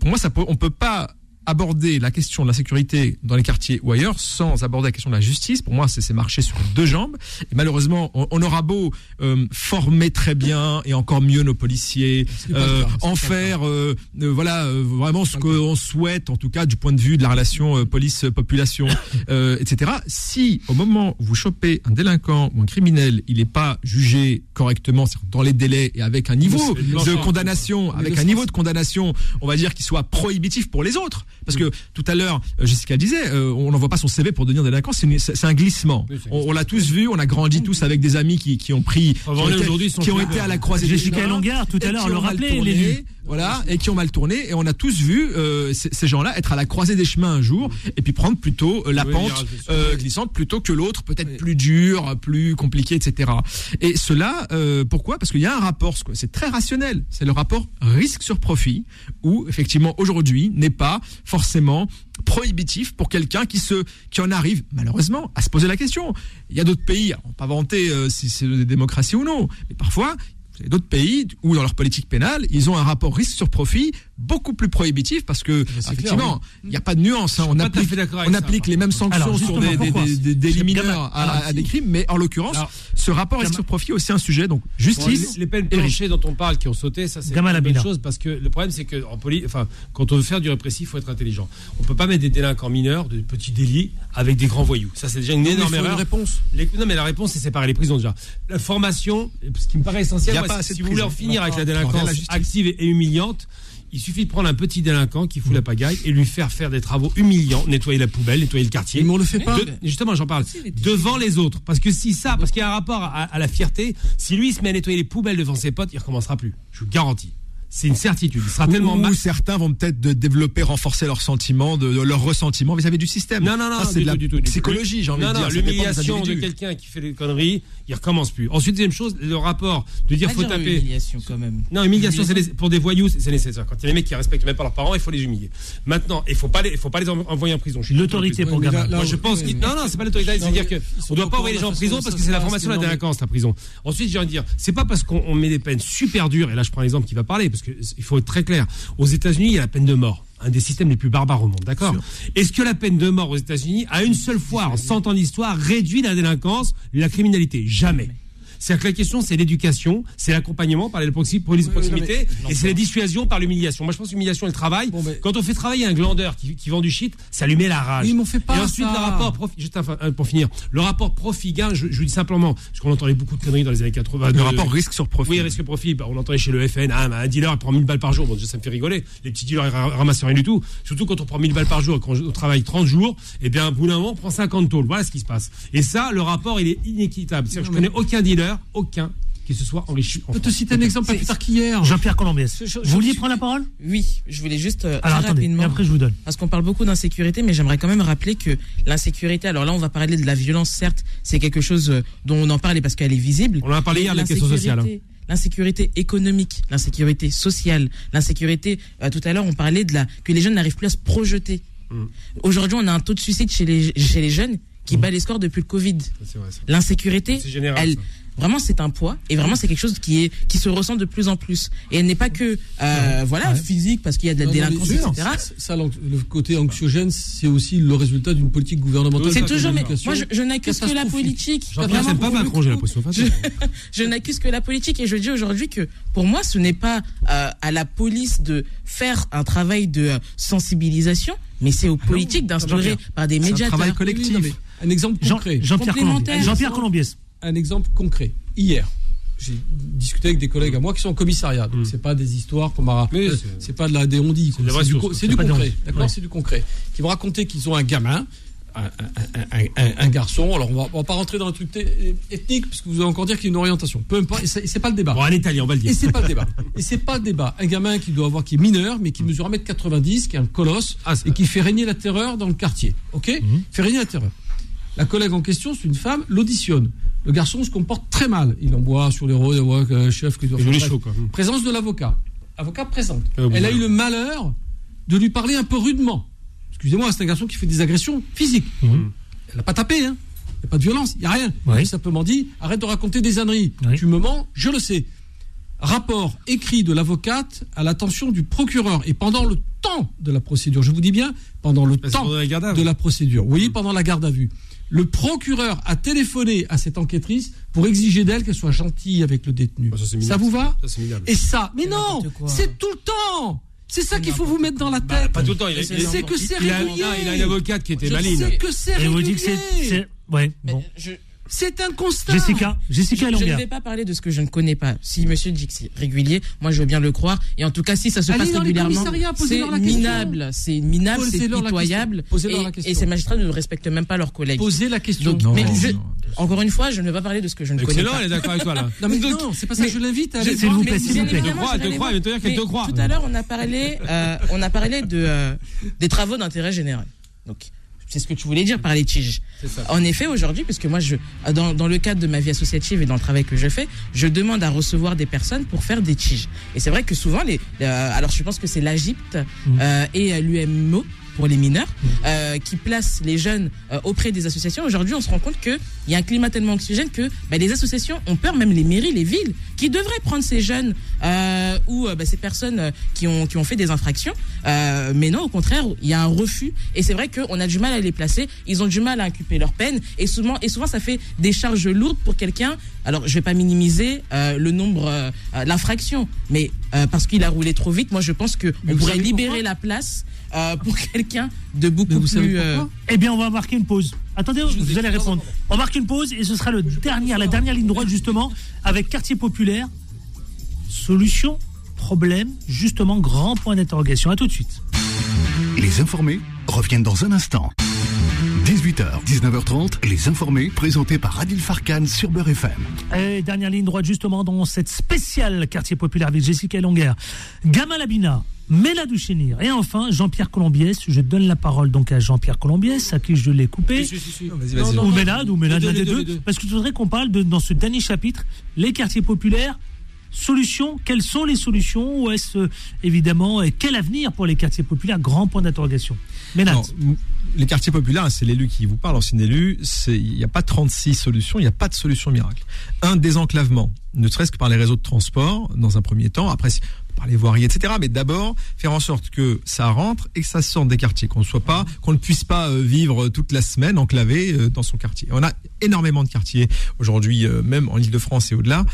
Pour moi, ça peut, on peut pas aborder la question de la sécurité dans les quartiers ou ailleurs sans aborder la question de la justice. Pour moi, c'est marcher sur deux jambes. Et malheureusement, on, on aura beau euh, former très bien et encore mieux nos policiers, euh,
cas,
en faire euh, euh, voilà euh, vraiment ce qu'on souhaite, en tout cas du point de vue de la relation euh, police-population, euh, etc. Si au moment où vous chopez un délinquant ou un criminel, il n'est pas jugé correctement, dans les délais et avec un niveau de condamnation, avec un niveau de condamnation, on va dire, qui soit prohibitif pour les autres. Parce que tout à l'heure, euh, Jessica disait, euh, on n'envoie pas son CV pour devenir délinquant, c'est une- c'est c'est un glissement.
Oui,
On, on l'a tous vu, on a grandi tous avec des amis qui, qui ont pris, qui ont été,
aujourd'hui, ils sont
qui ont été à la croisée des
Jessica Longueur, tout à l'heure, le rappelait.
Voilà, et qui ont mal tourné, et on a tous vu euh, ces, gens-là être à la croisée des chemins un jour, et puis prendre plutôt euh, la
Oui,
pente
sûr.
euh, glissante plutôt que l'autre, peut-être plus dur, plus compliqué, etc. Et cela, pourquoi? Parce qu'il y a un rapport, c'est très rationnel, c'est le rapport risque sur profit, où effectivement aujourd'hui n'est pas forcément prohibitif pour quelqu'un qui se qui en arrive malheureusement à se poser la question. Il y a d'autres pays, on va pas vanter si c'est des démocraties ou non, mais parfois d'autres pays où dans leur politique pénale, ils ont un rapport risque sur profit beaucoup plus prohibitif parce que effectivement, il n'y a pas de nuance. hein. On applique, on
ça,
les mêmes sanctions
Alors,
sur des, des,
pourquoi
des- des délits mineurs à,
alors,
à des crimes, mais en l'occurrence, ce rapport risque sur profit est aussi un sujet. Donc
Bon,
justice.
les, les peines planchées dont on parle qui ont sauté, ça c'est une bonne chose parce que le problème c'est que en poli- enfin, quand on veut faire du répressif, il faut être intelligent. On peut pas mettre des délinquants mineurs, de petits délits avec des grands voyous. Ça c'est déjà une
Non,
énorme
faut une
erreur.
réponse.
Les- non mais la réponse c'est séparer les prisons déjà. La formation, ce qui me paraît essentiel, si- vous voulez en finir avec la délinquance active et humiliante. Il suffit de prendre un petit délinquant qui fout la pagaille et lui faire faire des travaux humiliants, nettoyer la poubelle, nettoyer le quartier.
Mais on le fait pas.
De- justement, j'en parle. Devant les autres. Parce que si ça, parce qu'il y a un rapport à, à la fierté, si lui il se met à nettoyer les poubelles devant ses potes, il recommencera plus. Je vous le garantis. C'est une certitude. Il sera tellement
Ou
mal.
certains vont peut-être de développer, renforcer leurs sentiments, de, de leur ressentiment vis-à-vis du système.
Non, non, non,
c'est de la
du tout,
psychologie, j'ai envie
non,
de dire.
Non,
des
l'humiliation de quelqu'un qui fait des conneries, il recommence plus. Ensuite, deuxième chose, le rapport de dire faut
dire
taper.
humiliation quand même.
Non, humiliation, c'est nécessaire. pour des voyous, c'est nécessaire. Quand il y a des mecs qui respectent même pas leurs parents, il faut les humilier. Maintenant, il faut pas les, faut pas les en- envoyer en prison. Je suis
L'autorité pour
là,
Moi, je pense Non, non, c'est pas l'autorité. C'est-à-dire que on doit pas envoyer les gens en prison parce que c'est la formation de la délinquance, la prison. Ensuite, j'ai envie de dire, c'est pas parce qu'on on met des peines super dures, et là, je prends l'exemple qui va parler, parce que il faut être très clair. Aux États-Unis, il y a la peine de mort. Un des systèmes les plus barbares au monde, d'accord Est-ce que la peine de mort aux États-Unis, à une seule fois, en 100 ans d'histoire, réduit la délinquance, la criminalité? Jamais. C'est-à-dire que la question, c'est l'éducation, c'est l'accompagnement par les proxi- polices de
Oui, oui, non,
proximité,
mais-
et c'est la dissuasion par l'humiliation. Moi, je pense que l'humiliation et le travail,
Bon, mais-
quand on fait travailler un glandeur qui, qui vend du shit, ça lui met la rage.
Oui, mais on fait pas
Et ensuite,
ça.
le rapport profit, juste pour finir, le rapport profit-gain, je, je vous dis simplement, parce qu'on entendait beaucoup de conneries dans les années 80.
Le
de-
rapport risque sur profit.
oui, risque profit. Bah, on entendait chez le FN, ah, bah, un dealer il prend 1000 balles par jour. Bon, déjà, ça me fait rigoler. Les petits dealers ils ra- ramassent rien du tout. Surtout quand on prend 1000 balles par jour et qu'on on travaille 30 jours, et bien, au bout d'un moment, on prend 50 tôles. Voilà ce qui se passe. Et ça, le rapport, il est inéquitable. C'est-à-dire que je connais aucun dealer, aucun, qui se soit enrichi. en
Je peux te citer un exemple pas plus tard qu'hier.
Jean-Pierre Colombiès.
Je- je-
Vous vouliez
je-
prendre la parole?
Oui, je voulais juste euh,
Alors
très
attendez,
rapidement.
et après je vous donne.
Parce qu'on parle beaucoup d'insécurité, mais j'aimerais quand même rappeler que l'insécurité, alors là on va parler de la violence, certes, c'est quelque chose euh, dont on en parle et parce qu'elle est visible.
On en a parlé hier, la question sociale. hein.
l'insécurité- économique, l'insécurité sociale, l'insécurité. euh, tout à l'heure, on parlait de la que les jeunes n'arrivent plus à se projeter.
Mm.
Aujourd'hui, on a un taux de suicide chez les chez les jeunes qui bat les scores depuis le Covid. L'insécurité,
C'est général.
elle,
ça.
Vraiment c'est un poids et vraiment c'est quelque chose qui est qui se ressent de plus en plus. Et elle n'est pas que euh, voilà physique parce qu'il y a de la
Non, non,
délinquance, etc.
Ça, le côté anxiogène, c'est aussi le résultat d'une politique gouvernementale.
C'est toujours, mais moi je, je n'accuse que la politique. Vraiment,
pas Macron, j'ai l'impression.
Je, je n'accuse que la politique et je dis aujourd'hui que pour moi ce n'est pas euh, à la police de faire un travail de euh, sensibilisation, mais c'est aux politiques d'instaurer par des
C'est un travail collectif.
un exemple
Jean-
concret.
Jean-Pierre. Colombiès. Jean-Pierre Colombiès.
Un exemple concret. Hier, j'ai discuté avec des collègues à moi qui sont en commissariat. Donc,
Mm.
c'est pas des histoires qu'on m'a. Euh,
c'est-
pas de la des
vraies
C'est du, co- concret. D'accord
Ouais.
C'est du concret. Qui vont raconter qu'ils ont un gamin. Un, un- un- un- un- un garçon, alors on va, on va pas rentrer dans le truc ethnique, parce que vous allez encore dire qu'il y a une orientation. Peu importe, et c'est pas le débat.
Bon, un Italien, on va le
Et
dire.
c'est pas le débat. Et c'est pas le débat. Un gamin qui doit avoir, qui est mineur, mais qui mesure 1m90, qui est un colosse,
Ah,
et qui fait régner la terreur dans le quartier. Ok Fait régner la terreur. La collègue en question, c'est une femme, l'auditionne. Le garçon se comporte très mal. Il envoie sur les rôles, il envoie euh, chef,
Il est
bref.
chaud, quoi.
Présence de l'avocat. Avocat présente.
Ah.
Elle a eu le malheur de lui parler un peu rudement. Excusez-moi, c'est un garçon qui fait des agressions physiques.
Mhm.
Elle n'a pas tapé, hein. Il n'y a pas de violence, il n'y a rien.
Oui.
Elle a simplement dit arrête de raconter des âneries.
Oui.
Tu me mens, je le sais. Rapport écrit de l'avocate à l'attention du procureur. Et pendant le temps de la procédure, je vous dis bien, pendant le temps
la
de la procédure, oui, pendant la garde à vue, le procureur a téléphoné à cette enquêtrice pour exiger d'elle qu'elle soit gentille avec le détenu.
Bah, ça, c'est
vous va
Ça, c'est minable.
Et ça, mais
C'est
non, c'est tout le temps. C'est ça
C'est
qu'il faut vous mettre dans la
Bah,
tête.
pas tout le temps. Il, a-
C'est
il
C'est que c'est
il a,
régulier.
il a une avocate qui était
Je
maline.
sais que c'est
Et vous
régulier.
dites que c'est. c'est- Ouais,
Mais
bon.
je,
C'est un constat.
Jessica, Jessica
je, je ne vais pas parler de ce que je ne connais pas. Si Monsieur dit que c'est régulier, moi je veux bien le croire. Et en tout cas, si ça se
Allez
passe
dans
régulièrement, c'est minable. C'est minable, c'est pitoyable. Et,
la question.
et ces magistrats ne respectent même pas leurs collègues.
Posez la question.
Donc,
Non,
mais
non,
je-
non.
encore une fois, je ne vais pas parler de ce que je ne connais
Excellent,
pas.
elle est d'accord avec toi, là.
Non, mais
Donc,
non, c'est pas ça.
mais-
Je l'invite à
S'il vous plaît, s'il vous plaît.
te elle te elle veut te dire qu'elle te croit.
Tout à l'heure, on a parlé, euh, on a parlé de euh, des travaux d'intérêt général. Donc, c'est ce que tu voulais dire par les tiges.
Ça.
En effet, aujourd'hui, puisque moi, je, dans, dans le cadre de ma vie associative et dans le travail que je fais, je demande à recevoir des personnes pour faire des tiges. Et c'est vrai que souvent, les, euh, alors je pense que c'est l'Agypte
Mhm.
euh, et euh, l'UMO pour les mineurs, euh, qui place les jeunes euh, auprès des associations. Aujourd'hui, on se rend compte qu'il y a un climat tellement oxygène que bah, les associations ont peur, même les mairies, les villes, qui devraient prendre ces jeunes euh, ou bah, ces personnes qui ont, qui ont fait des infractions. mais non, au contraire, il y a un refus. Et c'est vrai qu'on a du mal à les placer. Ils ont du mal à inculper leur peine. Et souvent, et souvent ça fait des charges lourdes pour quelqu'un. Alors, je vais pas minimiser le nombre, l'infraction, mais parce qu'il a roulé trop vite, moi je pense qu'on pourrait libérer la place euh, pour quelqu'un de beaucoup vous plus.
Euh... Eh bien, on va marquer une pause. Attendez, vous, allez répondre. On marque une pause et ce sera le dernier, la dernière ligne droite justement avec quartier populaire. Solution, problème, justement grand point d'interrogation. À tout de suite.
Les informés reviennent dans un instant. 18h, 19h30, les informés présentés par Adil Farkan sur Beurre FM.
Et dernière ligne droite justement dans cette spéciale quartier populaire avec Jessica Longuer. Gamal Abina, Mela Douchenir. Et enfin, Jean-Pierre Colombiès. Je donne la parole donc à Jean-Pierre Colombiès, à qui je l'ai coupé. Ou Mélade, ou Mélade, l'un des deux. Parce que je voudrais qu'on parle de, dans ce dernier chapitre, les quartiers populaires. Solutions, quelles sont les solutions Ou est-ce évidemment quel avenir pour les quartiers populaires? Grand point d'interrogation. Mélade
les quartiers populaires, c'est l'élu qui vous parle, ancien élu, il n'y a pas 36 solutions, il n'y a pas de solution miracle. Un désenclavement, ne serait-ce que par les réseaux de transport, dans un premier temps, après par les voiries, etc. Mais d'abord, faire en sorte que ça rentre et que ça sorte des quartiers, qu'on ne soit pas, qu'on ne puisse pas euh, vivre toute la semaine enclavé euh, dans son quartier. On a énormément de quartiers aujourd'hui, euh, même en Ile-de-France et au-delà,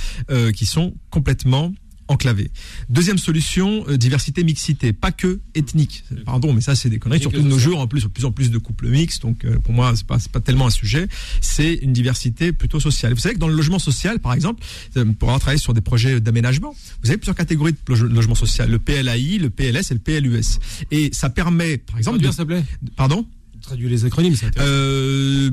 qui sont complètement enclavé. Deuxième solution, euh, diversité, mixité, pas que ethnique. Pardon, mais ça c'est des conneries, surtout de nos jours, en plus, de plus en plus de couples mixtes, donc euh, pour moi c'est pas, pas tellement un sujet, c'est une diversité plutôt sociale. Vous savez que dans le logement social, par exemple, euh, pour avoir travaillé sur des projets d'aménagement, vous avez plusieurs catégories de logement social, le PLAI, le PLS et le PLUS. Et ça permet, par exemple...
Traduire, de...
Pardon?
Traduire les acronymes, ça
euh,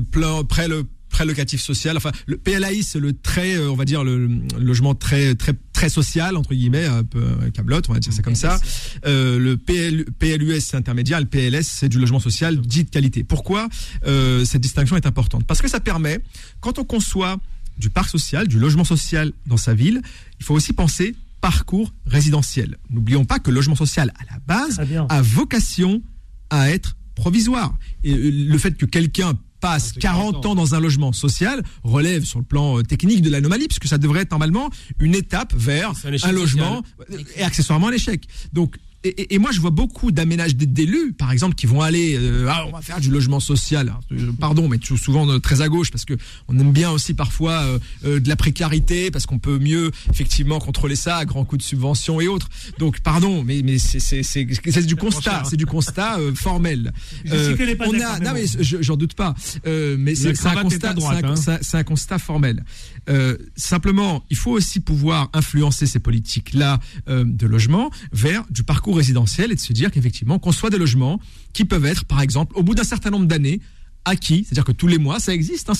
près le très locatif social. Enfin, le PLAI, c'est le très, euh, on va dire, le, logement très, très, très social, entre guillemets, un peu câblotte, on va dire ça comme ça. Euh, le PL, PLUS, c'est intermédiaire. Le PLS, c'est du logement social dit de qualité. Pourquoi euh, cette distinction est importante? Parce que ça permet, quand on conçoit du parc social, du logement social dans sa ville, il faut aussi penser parcours résidentiel. N'oublions pas que le logement social, à la base, a vocation à être provisoire. Et le fait que quelqu'un passe 40 ans dans un logement social relève sur le plan euh, technique de l'anomalie, puisque ça devrait être normalement une étape vers un, logement et accessoirement un échec. Donc et, moi, je vois beaucoup d'aménages d'élus, par exemple, qui vont aller, euh, ah, on va faire du logement social. Euh, pardon, mais souvent euh, très à gauche, parce que on aime bien aussi parfois de la précarité, parce qu'on peut mieux effectivement contrôler ça à grands coups de subventions et autres. Donc, pardon, mais mais c'est du constat, c'est du constat formel.
on
a, non mais j'en doute pas, mais c'est un constat, c'est un, un, constat formel. Simplement, il faut aussi pouvoir influencer ces politiques là de logement vers du parcours résidentiel et de se dire qu'effectivement, qu'on soit des logements qui peuvent être, par exemple, au bout d'un certain nombre d'années, acquis, c'est-à-dire que tous les mois, ça existe, hein,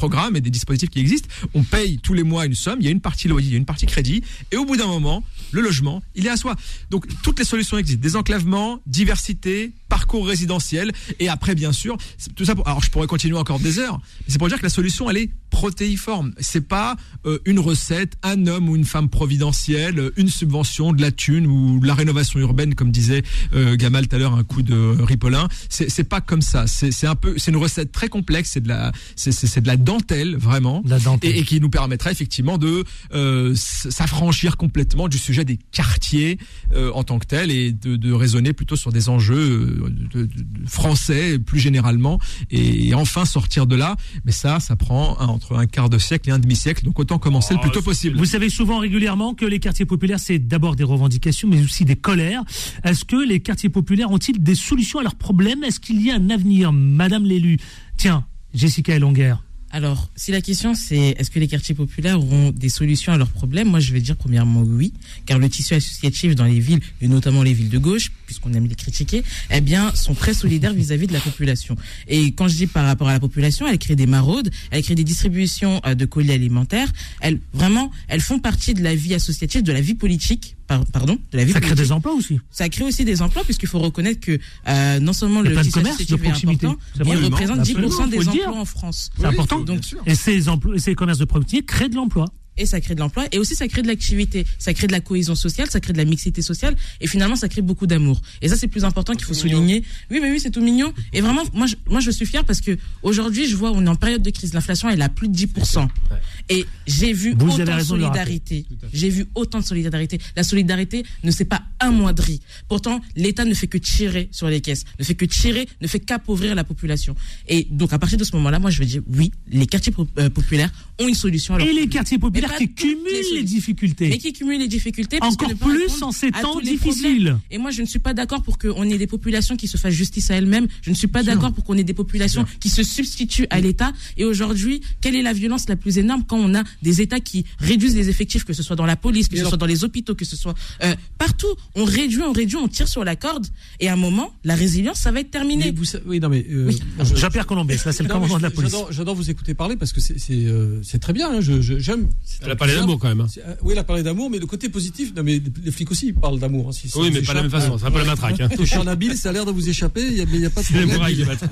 programmes et des dispositifs qui existent, on paye tous les mois une somme, il y a une partie loyer, il y a une partie crédit, et au bout d'un moment, le logement, il est à soi. Donc toutes les solutions existent, désenclavement, diversité, parcours résidentiel, et après bien sûr, tout ça. Pour, alors je pourrais continuer encore des heures, mais c'est pour dire que la solution, elle est protéiforme. C'est pas euh, une recette, un homme ou une femme providentielle, une subvention, de la thune ou la rénovation urbaine, comme disait euh, Gamal tout à l'heure, un coup de Ripolin. C'est pas comme ça. C'est un peu, c'est une recette très complexe. C'est de la, c'est de la dentelle vraiment,
la dentelle.
Et, qui nous permettrait effectivement de euh, s'affranchir complètement du sujet des quartiers euh, en tant que tel et de, de, raisonner plutôt sur des enjeux de, de, français plus généralement et, enfin sortir de là. Mais ça, ça prend un entre un quart de siècle et un demi-siècle. Donc autant commencer le plus tôt possible.
Vous savez souvent régulièrement que les quartiers populaires, c'est d'abord des revendications, mais aussi des colères. Est-ce que les quartiers populaires ont-ils des solutions à leurs problèmes? Est-ce qu'il y a un avenir, Madame l'élu Tiens, Jessica Elonguerre.
Alors, si la question c'est est-ce que les quartiers populaires auront des solutions à leurs problèmes, moi je vais dire premièrement oui, car le tissu associatif dans les villes, et notamment les villes de gauche, puisqu'on aime les critiquer, eh bien, sont très solidaires vis-à-vis de la population. Et quand je dis par rapport à la population, elles créent des maraudes, elles créent des distributions euh, de colis alimentaires, elles, vraiment, elles font partie de la vie associative, de la vie politique, pardon, de la vie
Ça crée des emplois aussi.
Ça crée aussi des emplois, puisqu'il faut reconnaître que euh, non seulement le
tissu est important,
mais il représente 10% des emplois en France.
C'est important. Donc, et ces, emplois, ces commerces de proximité créent de l'emploi.
Et ça crée de l'emploi et aussi ça crée de l'activité, ça crée de la cohésion sociale, ça crée de la mixité sociale et finalement ça crée beaucoup d'amour. Et ça c'est plus important qu'il faut souligner. Oui mais oui c'est tout mignon et vraiment moi je, moi je suis fier parce que aujourd'hui je vois on est en période de crise, l'inflation elle a plus de 10 et j'ai vu
Vous
autant de solidarité. J'ai vu autant de solidarité. La solidarité ne s'est pas amoindrie. Pourtant l'État ne fait que tirer sur les caisses, ne fait que tirer, ne fait qu'appauvrir la population. Et donc à partir de ce moment-là, moi je veux dire oui, les quartiers euh, populaires ont une solution. à leurs
Et les
problèmes.
quartiers populaires Qui cumulent les difficultés.
Mais qui cumulent les difficultés. parce que
Encore plus en ces temps difficiles.
Et moi, je ne suis pas d'accord pour qu'on ait des populations qui se fassent justice à elles-mêmes. Je ne suis pas d'accord pour qu'on ait des populations qui se substituent à l'État. Et aujourd'hui, quelle est la violence la plus énorme quand on a des États qui réduisent les effectifs, que ce soit dans la police, que ce soit dans les hôpitaux, que ce soit euh, partout? On réduit, on réduit, on tire sur la corde. Et à un moment, la résilience, ça va être terminé.
Mais vous oui, non, mais. euh,
Oui.
Jean-Pierre Colombès, là c'est le commandant de la police.
J'adore, vous écouter parler parce que c'est, c'est, euh, très bien. hein, j'aime.
Elle a parlé d'amour quand même. hein.
Euh, Oui, elle a parlé d'amour, mais le côté positif, non, mais les flics aussi parlent d'amour. hein, si
Oui, mais pas de la même façon.
euh,
C'est un peu la matraque. hein.
Ton cher Nabil, ça a l'air de vous échapper, il a- n'y a pas de problème.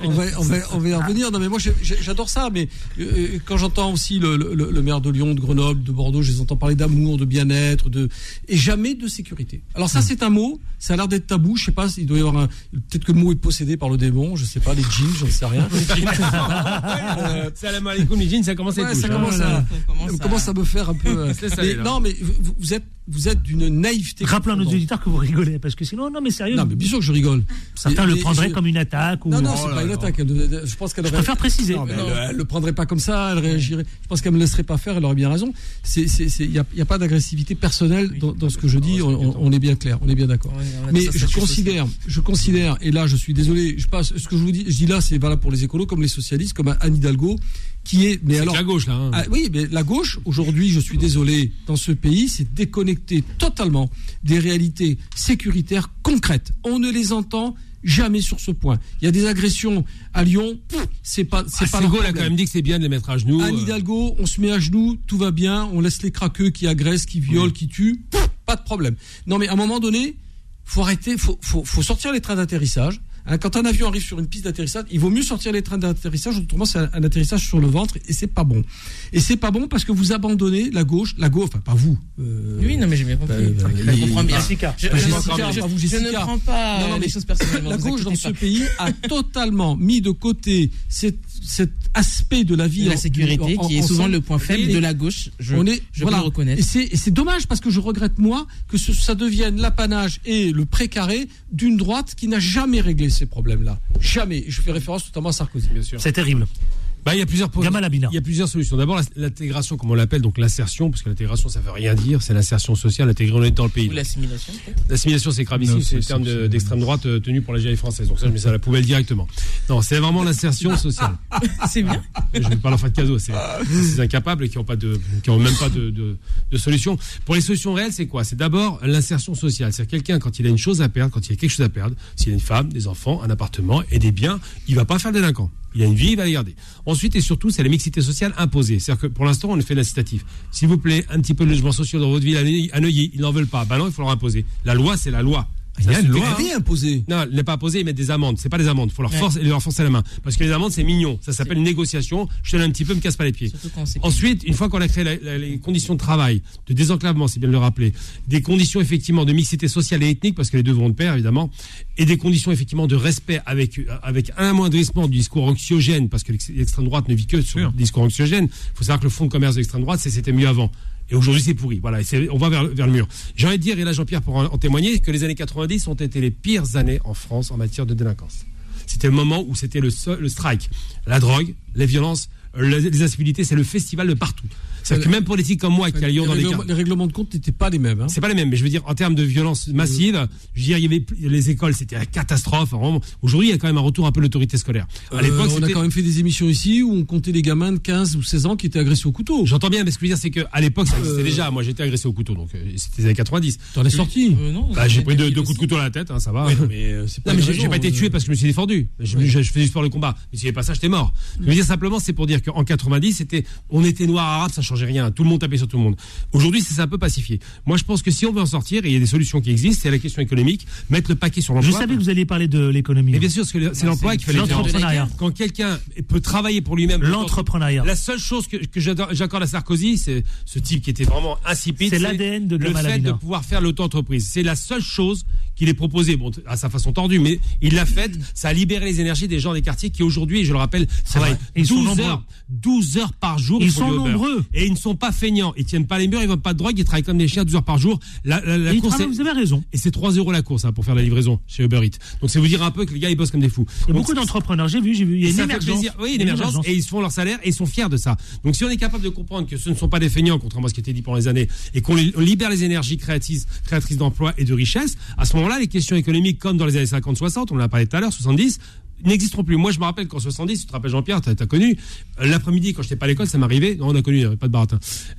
On va, on, va, on va y revenir. Non, mais moi, j'adore ça. Mais euh, quand j'entends aussi le, le- le maire de Lyon, de Grenoble, de Bordeaux, je les entends parler d'amour, de bien-être, de et jamais de sécurité. Alors ça, c'est un mot. Ça a l'air d'être tabou. Je sais pas. Il doit y avoir un. Peut-être que le mot est possédé par le démon. Je sais pas. Les jeans, j'en sais rien. Euh,
Salam alaikum, les jeans, ça commence à être
Ouais, ça
hein.
commence à,
On commence
on
à-
commence à me faire un peu. euh, mais non, mais vous, vous êtes, vous êtes d'une naïveté.
Rappelons à nos auditeurs que vous rigolez, parce que sinon, non mais sérieux,
Non, mais bien sûr que je rigole.
certains le prendraient
je-
comme une attaque. Ou...
Non, non,
Oh
c'est
là
pas une attaque. Elle je pense qu'elle
Je
aurait.
préfère préciser.
Non, mais
Non.
Elle, elle le prendrait pas comme ça, elle réagirait. Je pense qu'elle me laisserait pas faire, elle aurait bien raison. C'est, c'est, c'est, y a, pas d'agressivité personnelle dans, dans ce que je dis. On, on- est bien clair, on est bien d'accord.
Ouais,
Mais
ça,
je
ça, je
considère, je considère, et là je suis désolé, je passe, ce que je vous dis, je dis là, c'est valable pour les écolos comme les socialistes, comme Anne Hidalgo, qui est, mais
C'est
alors,
la gauche, là. hein.
ah, oui, mais la gauche, aujourd'hui, je suis désolé, dans ce pays, c'est déconnecté totalement des réalités sécuritaires concrètes. On ne les entend jamais sur ce point. Il y a des agressions à Lyon, c'est pas, c'est
Ah,
pas
a quand même dit que c'est bien de les mettre à genoux.
Anne
euh,
Hidalgo, on se met à genoux, tout va bien, on laisse les craqueux qui agressent, qui violent, qui tuent, pas de problème. Non, mais à un moment donné, faut arrêter, faut, faut, faut sortir les trains d'atterrissage. Hein, quand un avion arrive sur une piste d'atterrissage, il vaut mieux sortir les trains d'atterrissage, autrement c'est un, un atterrissage sur le ventre et c'est pas bon. Et c'est pas bon parce que vous abandonnez la gauche, la gauche, enfin pas vous. euh,
Oui, non, mais j'ai bien compris.
Euh, bah,
je
il-
comprends bien.
Jessica.
Je, ne prends pas
Non, non, mais
les choses personnellement.
La gauche dans ce pays a totalement mis de côté cet, cet aspect de la vie
la
en-
sécurité,
en-
qui est
en-
souvent le point faible de la gauche. Je,
on est,
je
voilà.
peux le reconnaître.
Et c'est, et c'est dommage parce que je regrette moi que ce- ça devienne l'apanage et le précaré d'une droite qui n'a jamais réglé ces problèmes-là. Jamais. Je fais référence notamment à Sarkozy.
C'est terrible.
Bah, il y a plusieurs
Gamal Abina.
Il y a plusieurs solutions. D'abord, l'intégration, comme on l'appelle, donc l'insertion, parce que l'intégration, ça veut rien dire, c'est l'insertion sociale, intégrer on est dans le pays.
Ou l'assimilation.
L'assimilation, c'est gravissime,
Non,
c'est le terme d'extrême droite euh, tenu pour la GIE française. Donc ça, je mets ça à la poubelle directement. Non, c'est vraiment l'insertion sociale.
C'est bien.
Je ne parle pas de cadeau, c'est ces incapables qui n'ont pas de, qui ont même pas de, de, de solution. Pour les solutions réelles, c'est quoi? C'est d'abord l'insertion sociale. C'est quelqu'un quand il a une chose à perdre, quand il a quelque chose à perdre, s'il a une femme, des enfants, un appartement et des biens, il va pas faire délinquant. Il a une vie, il va les garder. Ensuite et surtout, c'est la mixité sociale imposée. C'est-à-dire que pour l'instant, on fait l'incitatif. S'il vous plaît, un petit peu de logement social dans votre ville à Neuilly, ils n'en veulent pas. Ben non, il faut leur imposer. La loi, c'est la loi.
Il y a une loi, hein.
Rien imposé.
Non, elle n'est pas posée, ils mettent des amendes. C'est pas des amendes. Il faut leur,
Ouais.
forcer, leur forcer la main. Parce que les amendes, c'est mignon. Ça s'appelle une négociation. Je te donne un petit peu, me casse pas les pieds. Ensuite, une fois qu'on a créé la- la- les conditions de travail, de désenclavement, c'est bien de le rappeler, des conditions effectivement de mixité sociale et ethnique, parce que les deux vont de pair évidemment, et des conditions effectivement de respect avec, avec un amoindrissement du discours anxiogène, parce que l'ex- l'extrême droite ne vit que sur le discours anxiogène. Il faut savoir que le fonds de commerce de l'extrême droite, c'était mieux avant. Et aujourd'hui, c'est pourri. Voilà, on va vers, le mur. J'ai envie de dire, et là Jean-Pierre pour en, témoigner, que les années 90 ont été les pires années en France en matière de délinquance. C'était le moment où c'était le, le strike. La drogue, les violences, les, incivilités, c'est le festival de partout. C'est-à-dire que même politique comme moi qui a Lyon
les,
dans les quartiers.
les règlements de compte n'étaient pas les mêmes. hein.
C'est pas les mêmes, mais je veux dire, en termes de violence massive, je veux dire, il y avait les écoles, c'était la catastrophe. Aujourd'hui, il y a quand même un retour un peu de l'autorité scolaire. À
Euh,
l'époque,
on a quand même fait des émissions ici où on comptait les gamins de 15 ou 16 ans qui étaient agressés au couteau.
J'entends bien, mais ce que je veux dire, c'est qu'à l'époque, ça existait
Euh,
déjà. Moi, j'étais agressé au couteau, donc euh, c'était les années 90.
T'en es sorti.
Euh, non,
Bah, j'ai pris deux, coups de couteau à la tête, hein, ça va.
Ouais, non, mais euh,
j'ai pas été
euh,
tué parce que je me suis défendu. Je, faisais du sport de combat. Mais avait pas ça, j'étais mort. Je veux dire simplement, c'est pour dire C'est-à-dire qu'en 90, c'était, on était noir arabe, ça changeait rien. Tout le monde tapait sur tout le monde. Aujourd'hui, c'est un peu pacifié. Moi, je pense que si on veut en sortir, et il y a des solutions qui existent, c'est la question économique, mettre le paquet sur
Je
l'emploi.
savais que vous alliez parler de l'économie.
Mais bien sûr, parce que c'est l'emploi qu'il fallait faire.
L'entrepreneuriat.
Quand quelqu'un peut travailler pour lui-même.
L'entrepreneuriat.
La seule chose que, j'accorde à Sarkozy, c'est ce type qui était vraiment insipide.
C'est l'ADN de
Le fait de pouvoir faire l'auto-entreprise. C'est la seule chose qu'il est proposé, bon, à sa façon tordue, mais il l'a faite. Ça a libéré les énergies des gens des quartiers qui aujourd'hui, je le rappelle, travaillent
vrai. Et ils sont
12
nombreux.
heures, 12 heures par jour.
Ils sont nombreux.
Et ils ne sont pas feignants. Ils tiennent pas les murs, ils vendent pas de drogue, ils travaillent comme des chiens 12 heures par jour. La, course est-
vous avez raison.
et c'est 3 euros la course hein, pour faire la livraison chez Uber Eats. Donc c'est vous dire un peu que les gars ils bossent comme des fous.
Il y a
Donc,
beaucoup d'entrepreneurs, j'ai vu, j'ai vu. Il y a une émergence.
Oui, une émergence. Et ils font leur salaire et ils sont fiers de ça. Donc, si on est capable de comprendre que ce ne sont pas des feignants, contrairement à ce qui était dit pendant les années, et qu'on li- on libère les énergies créatrices, créatrices d'emplois et de richesse, à ce moment-là, les questions économiques, comme dans les années 50-60, on en a parlé tout à l'heure, 70, n'existeront plus. Moi, je me rappelle qu'en 70, tu te rappelles Jean-Pierre, t'as as connu, euh, l'après-midi, quand j'étais pas à l'école, ça m'arrivait, non, on a connu, pas de baratin.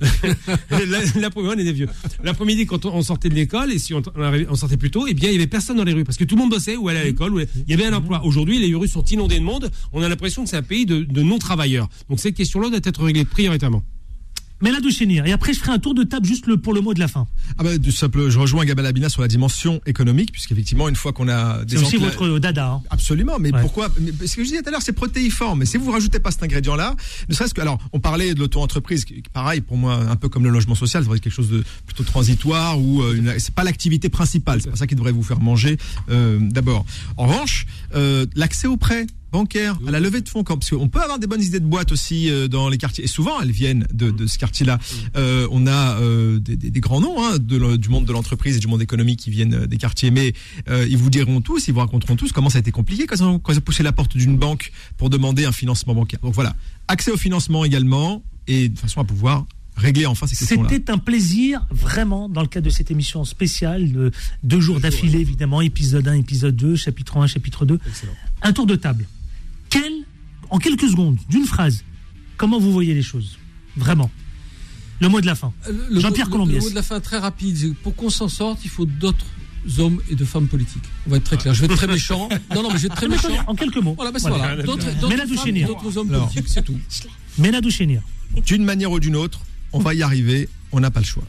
L'après-midi, on des vieux. L'après-midi, quand on, on sortait de l'école, et si on, sortait plus tôt, eh bien, il y avait personne dans les rues, parce que tout le monde bossait, ou allait à l'école, ou il y avait un emploi. Aujourd'hui, les rues sont inondées de monde, on a l'impression que c'est un pays de, de non-travailleurs. Donc, cette question-là doit être réglée prioritairement.
Mais là, Chénir. Et après, je ferai un tour de table juste le, pour le mot de la fin.
Ah bah, du simple, je rejoins Gabal Abina sur la dimension économique, puisqu'effectivement, une fois qu'on a
C'est aussi votre dada. hein.
Absolument, mais
Ouais.
pourquoi mais Ce que je disais tout à l'heure, c'est protéiforme. Mais si vous rajoutez pas cet ingrédient-là, ne serait-ce que. Alors, on parlait de l'auto-entreprise, pareil, pour moi, un peu comme le logement social, c'est quelque chose de plutôt transitoire ou euh, une- c'est pas l'activité principale. C'est pas ça qui devrait vous faire manger euh, d'abord. En revanche, euh, l'accès aux prêts bancaires, à la levée de fonds, quand- parce qu'on peut avoir des bonnes idées de boîte aussi euh, dans les quartiers, et souvent elles viennent de, de ce quartier-là. Euh, on a euh, des, des- des grands noms hein, de du monde de l'entreprise et du monde économique qui viennent des quartiers, mais euh, ils vous diront tous, ils vous raconteront tous comment ça a été compliqué quand ils ont, quand ils ont poussé la porte d'une banque pour demander un financement bancaire. Donc voilà, accès au financement également, et de façon à pouvoir régler enfin ces questions-là.
C'était un plaisir, vraiment, dans le cadre de cette émission spéciale, de deux jours d'affilée, évidemment, épisode 1, épisode 2, chapitre 1, chapitre 2. Un tour de table. Quel, en quelques secondes, d'une phrase, comment vous voyez les choses Vraiment? Le mot de la fin.
Euh, Le-
Jean-Pierre
le-
Colombiès.
Le mot de la fin très rapide. Pour qu'on s'en sorte, il faut d'autres hommes et de femmes politiques. On va être très clair. Je vais être très méchant. Non, non, mais je vais être très méchant.
en quelques mots.
Voilà, c'est
Voilà.
voilà. D'autres hommes
Alors.
politiques, c'est tout.
Ménadou Chénir.
D'une manière ou d'une autre, on va y arriver, on n'a pas le choix.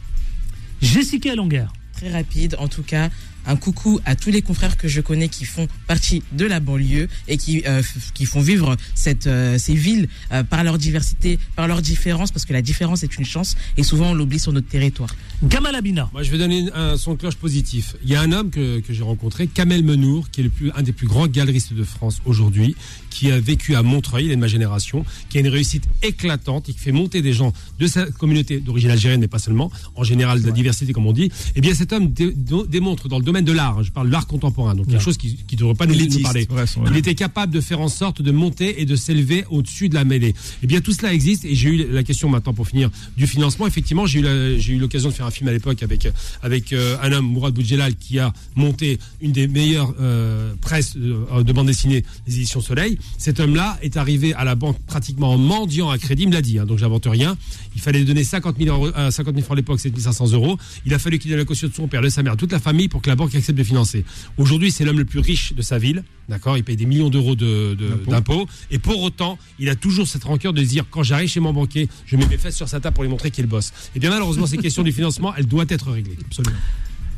Jessica Longuer.
Très rapide, en tout cas. Un coucou à tous les confrères que je connais qui font partie de la banlieue et qui, euh, qui font vivre cette, euh, ces villes euh, par leur diversité, par leur différence, parce que la différence est une chance et souvent on l'oublie sur notre territoire.
Gamal Abina.
Moi, je vais donner un son de cloche positif. Il y a un homme que, que j'ai rencontré, Kamel Menour, qui est le plus, un des plus grands galeristes de France aujourd'hui, qui a vécu à Montreuil, il est de ma génération, qui a une réussite éclatante et qui fait monter des gens de sa communauté d'origine algérienne, mais pas seulement, en général de la diversité, comme on dit. Eh bien, cet homme dé- dé- démontre dans le domaine de l'art, je parle de l'art contemporain, donc quelque chose qui ne devrait pas nous, nous parler.
ouais,
Il était capable de faire en sorte de monter et de s'élever au-dessus de la mêlée. Eh bien, tout cela existe et j'ai eu la question maintenant pour finir du financement. Effectivement, j'ai eu l'occasion de faire un film à l'époque avec avec euh, un homme, Mourad Boudjelal, qui a monté une des meilleures euh, presses euh, de bande dessinée des éditions Soleil. Cet homme-là est arrivé à la banque pratiquement en mendiant à crédit, il me l'a dit, hein, donc j'invente rien. Il fallait donner 50 000, euros, euh, 50 000 francs à l'époque, 7 500 euros. Il a fallu qu'il donne la caution de son père, de sa mère, toute la famille pour que la banque accepte de financer. Aujourd'hui, c'est l'homme le plus riche de sa ville, d'accord Il paye des millions d'euros de- de- d'impôts. Et pour autant, il a toujours cette rancœur de dire quand j'arrive chez mon banquier, je mets mes fesses sur sa table pour lui montrer qu'il est le boss. Et bien malheureusement, ces questions du financement, elles doivent être réglées.
Absolument.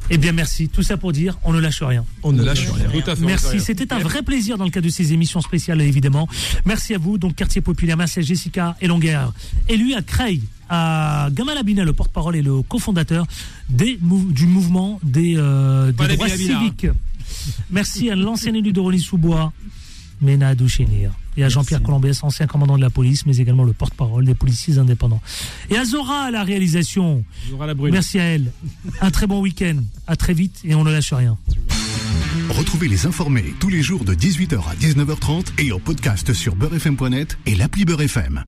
Eh bien, merci. Tout ça pour dire, on ne lâche rien.
On ne lâche rien.
Tout à fait.
Merci, c'était un vrai plaisir dans le cadre de ces émissions spéciales, évidemment. Merci à vous, donc Quartier Populaire, merci à Jessica Elonguer, élu à Creil, à Gamal Abina, le porte-parole et le cofondateur des du mouvement des, euh, des droits
Bilabina, hein.
civiques. Merci à l'ancien élu de Ménadou Chénir, et à Jean-Pierre Colombès, ancien commandant de la police, mais également le porte-parole des policiers indépendants. Et à Zora à la réalisation.
Aura la brune.
Merci à elle. Un très bon week-end. À très vite et on ne lâche rien.
Retrouvez les informés tous les jours de 18h à 19h30 et en podcast sur beurrefm.net et l'appli Beurrefm.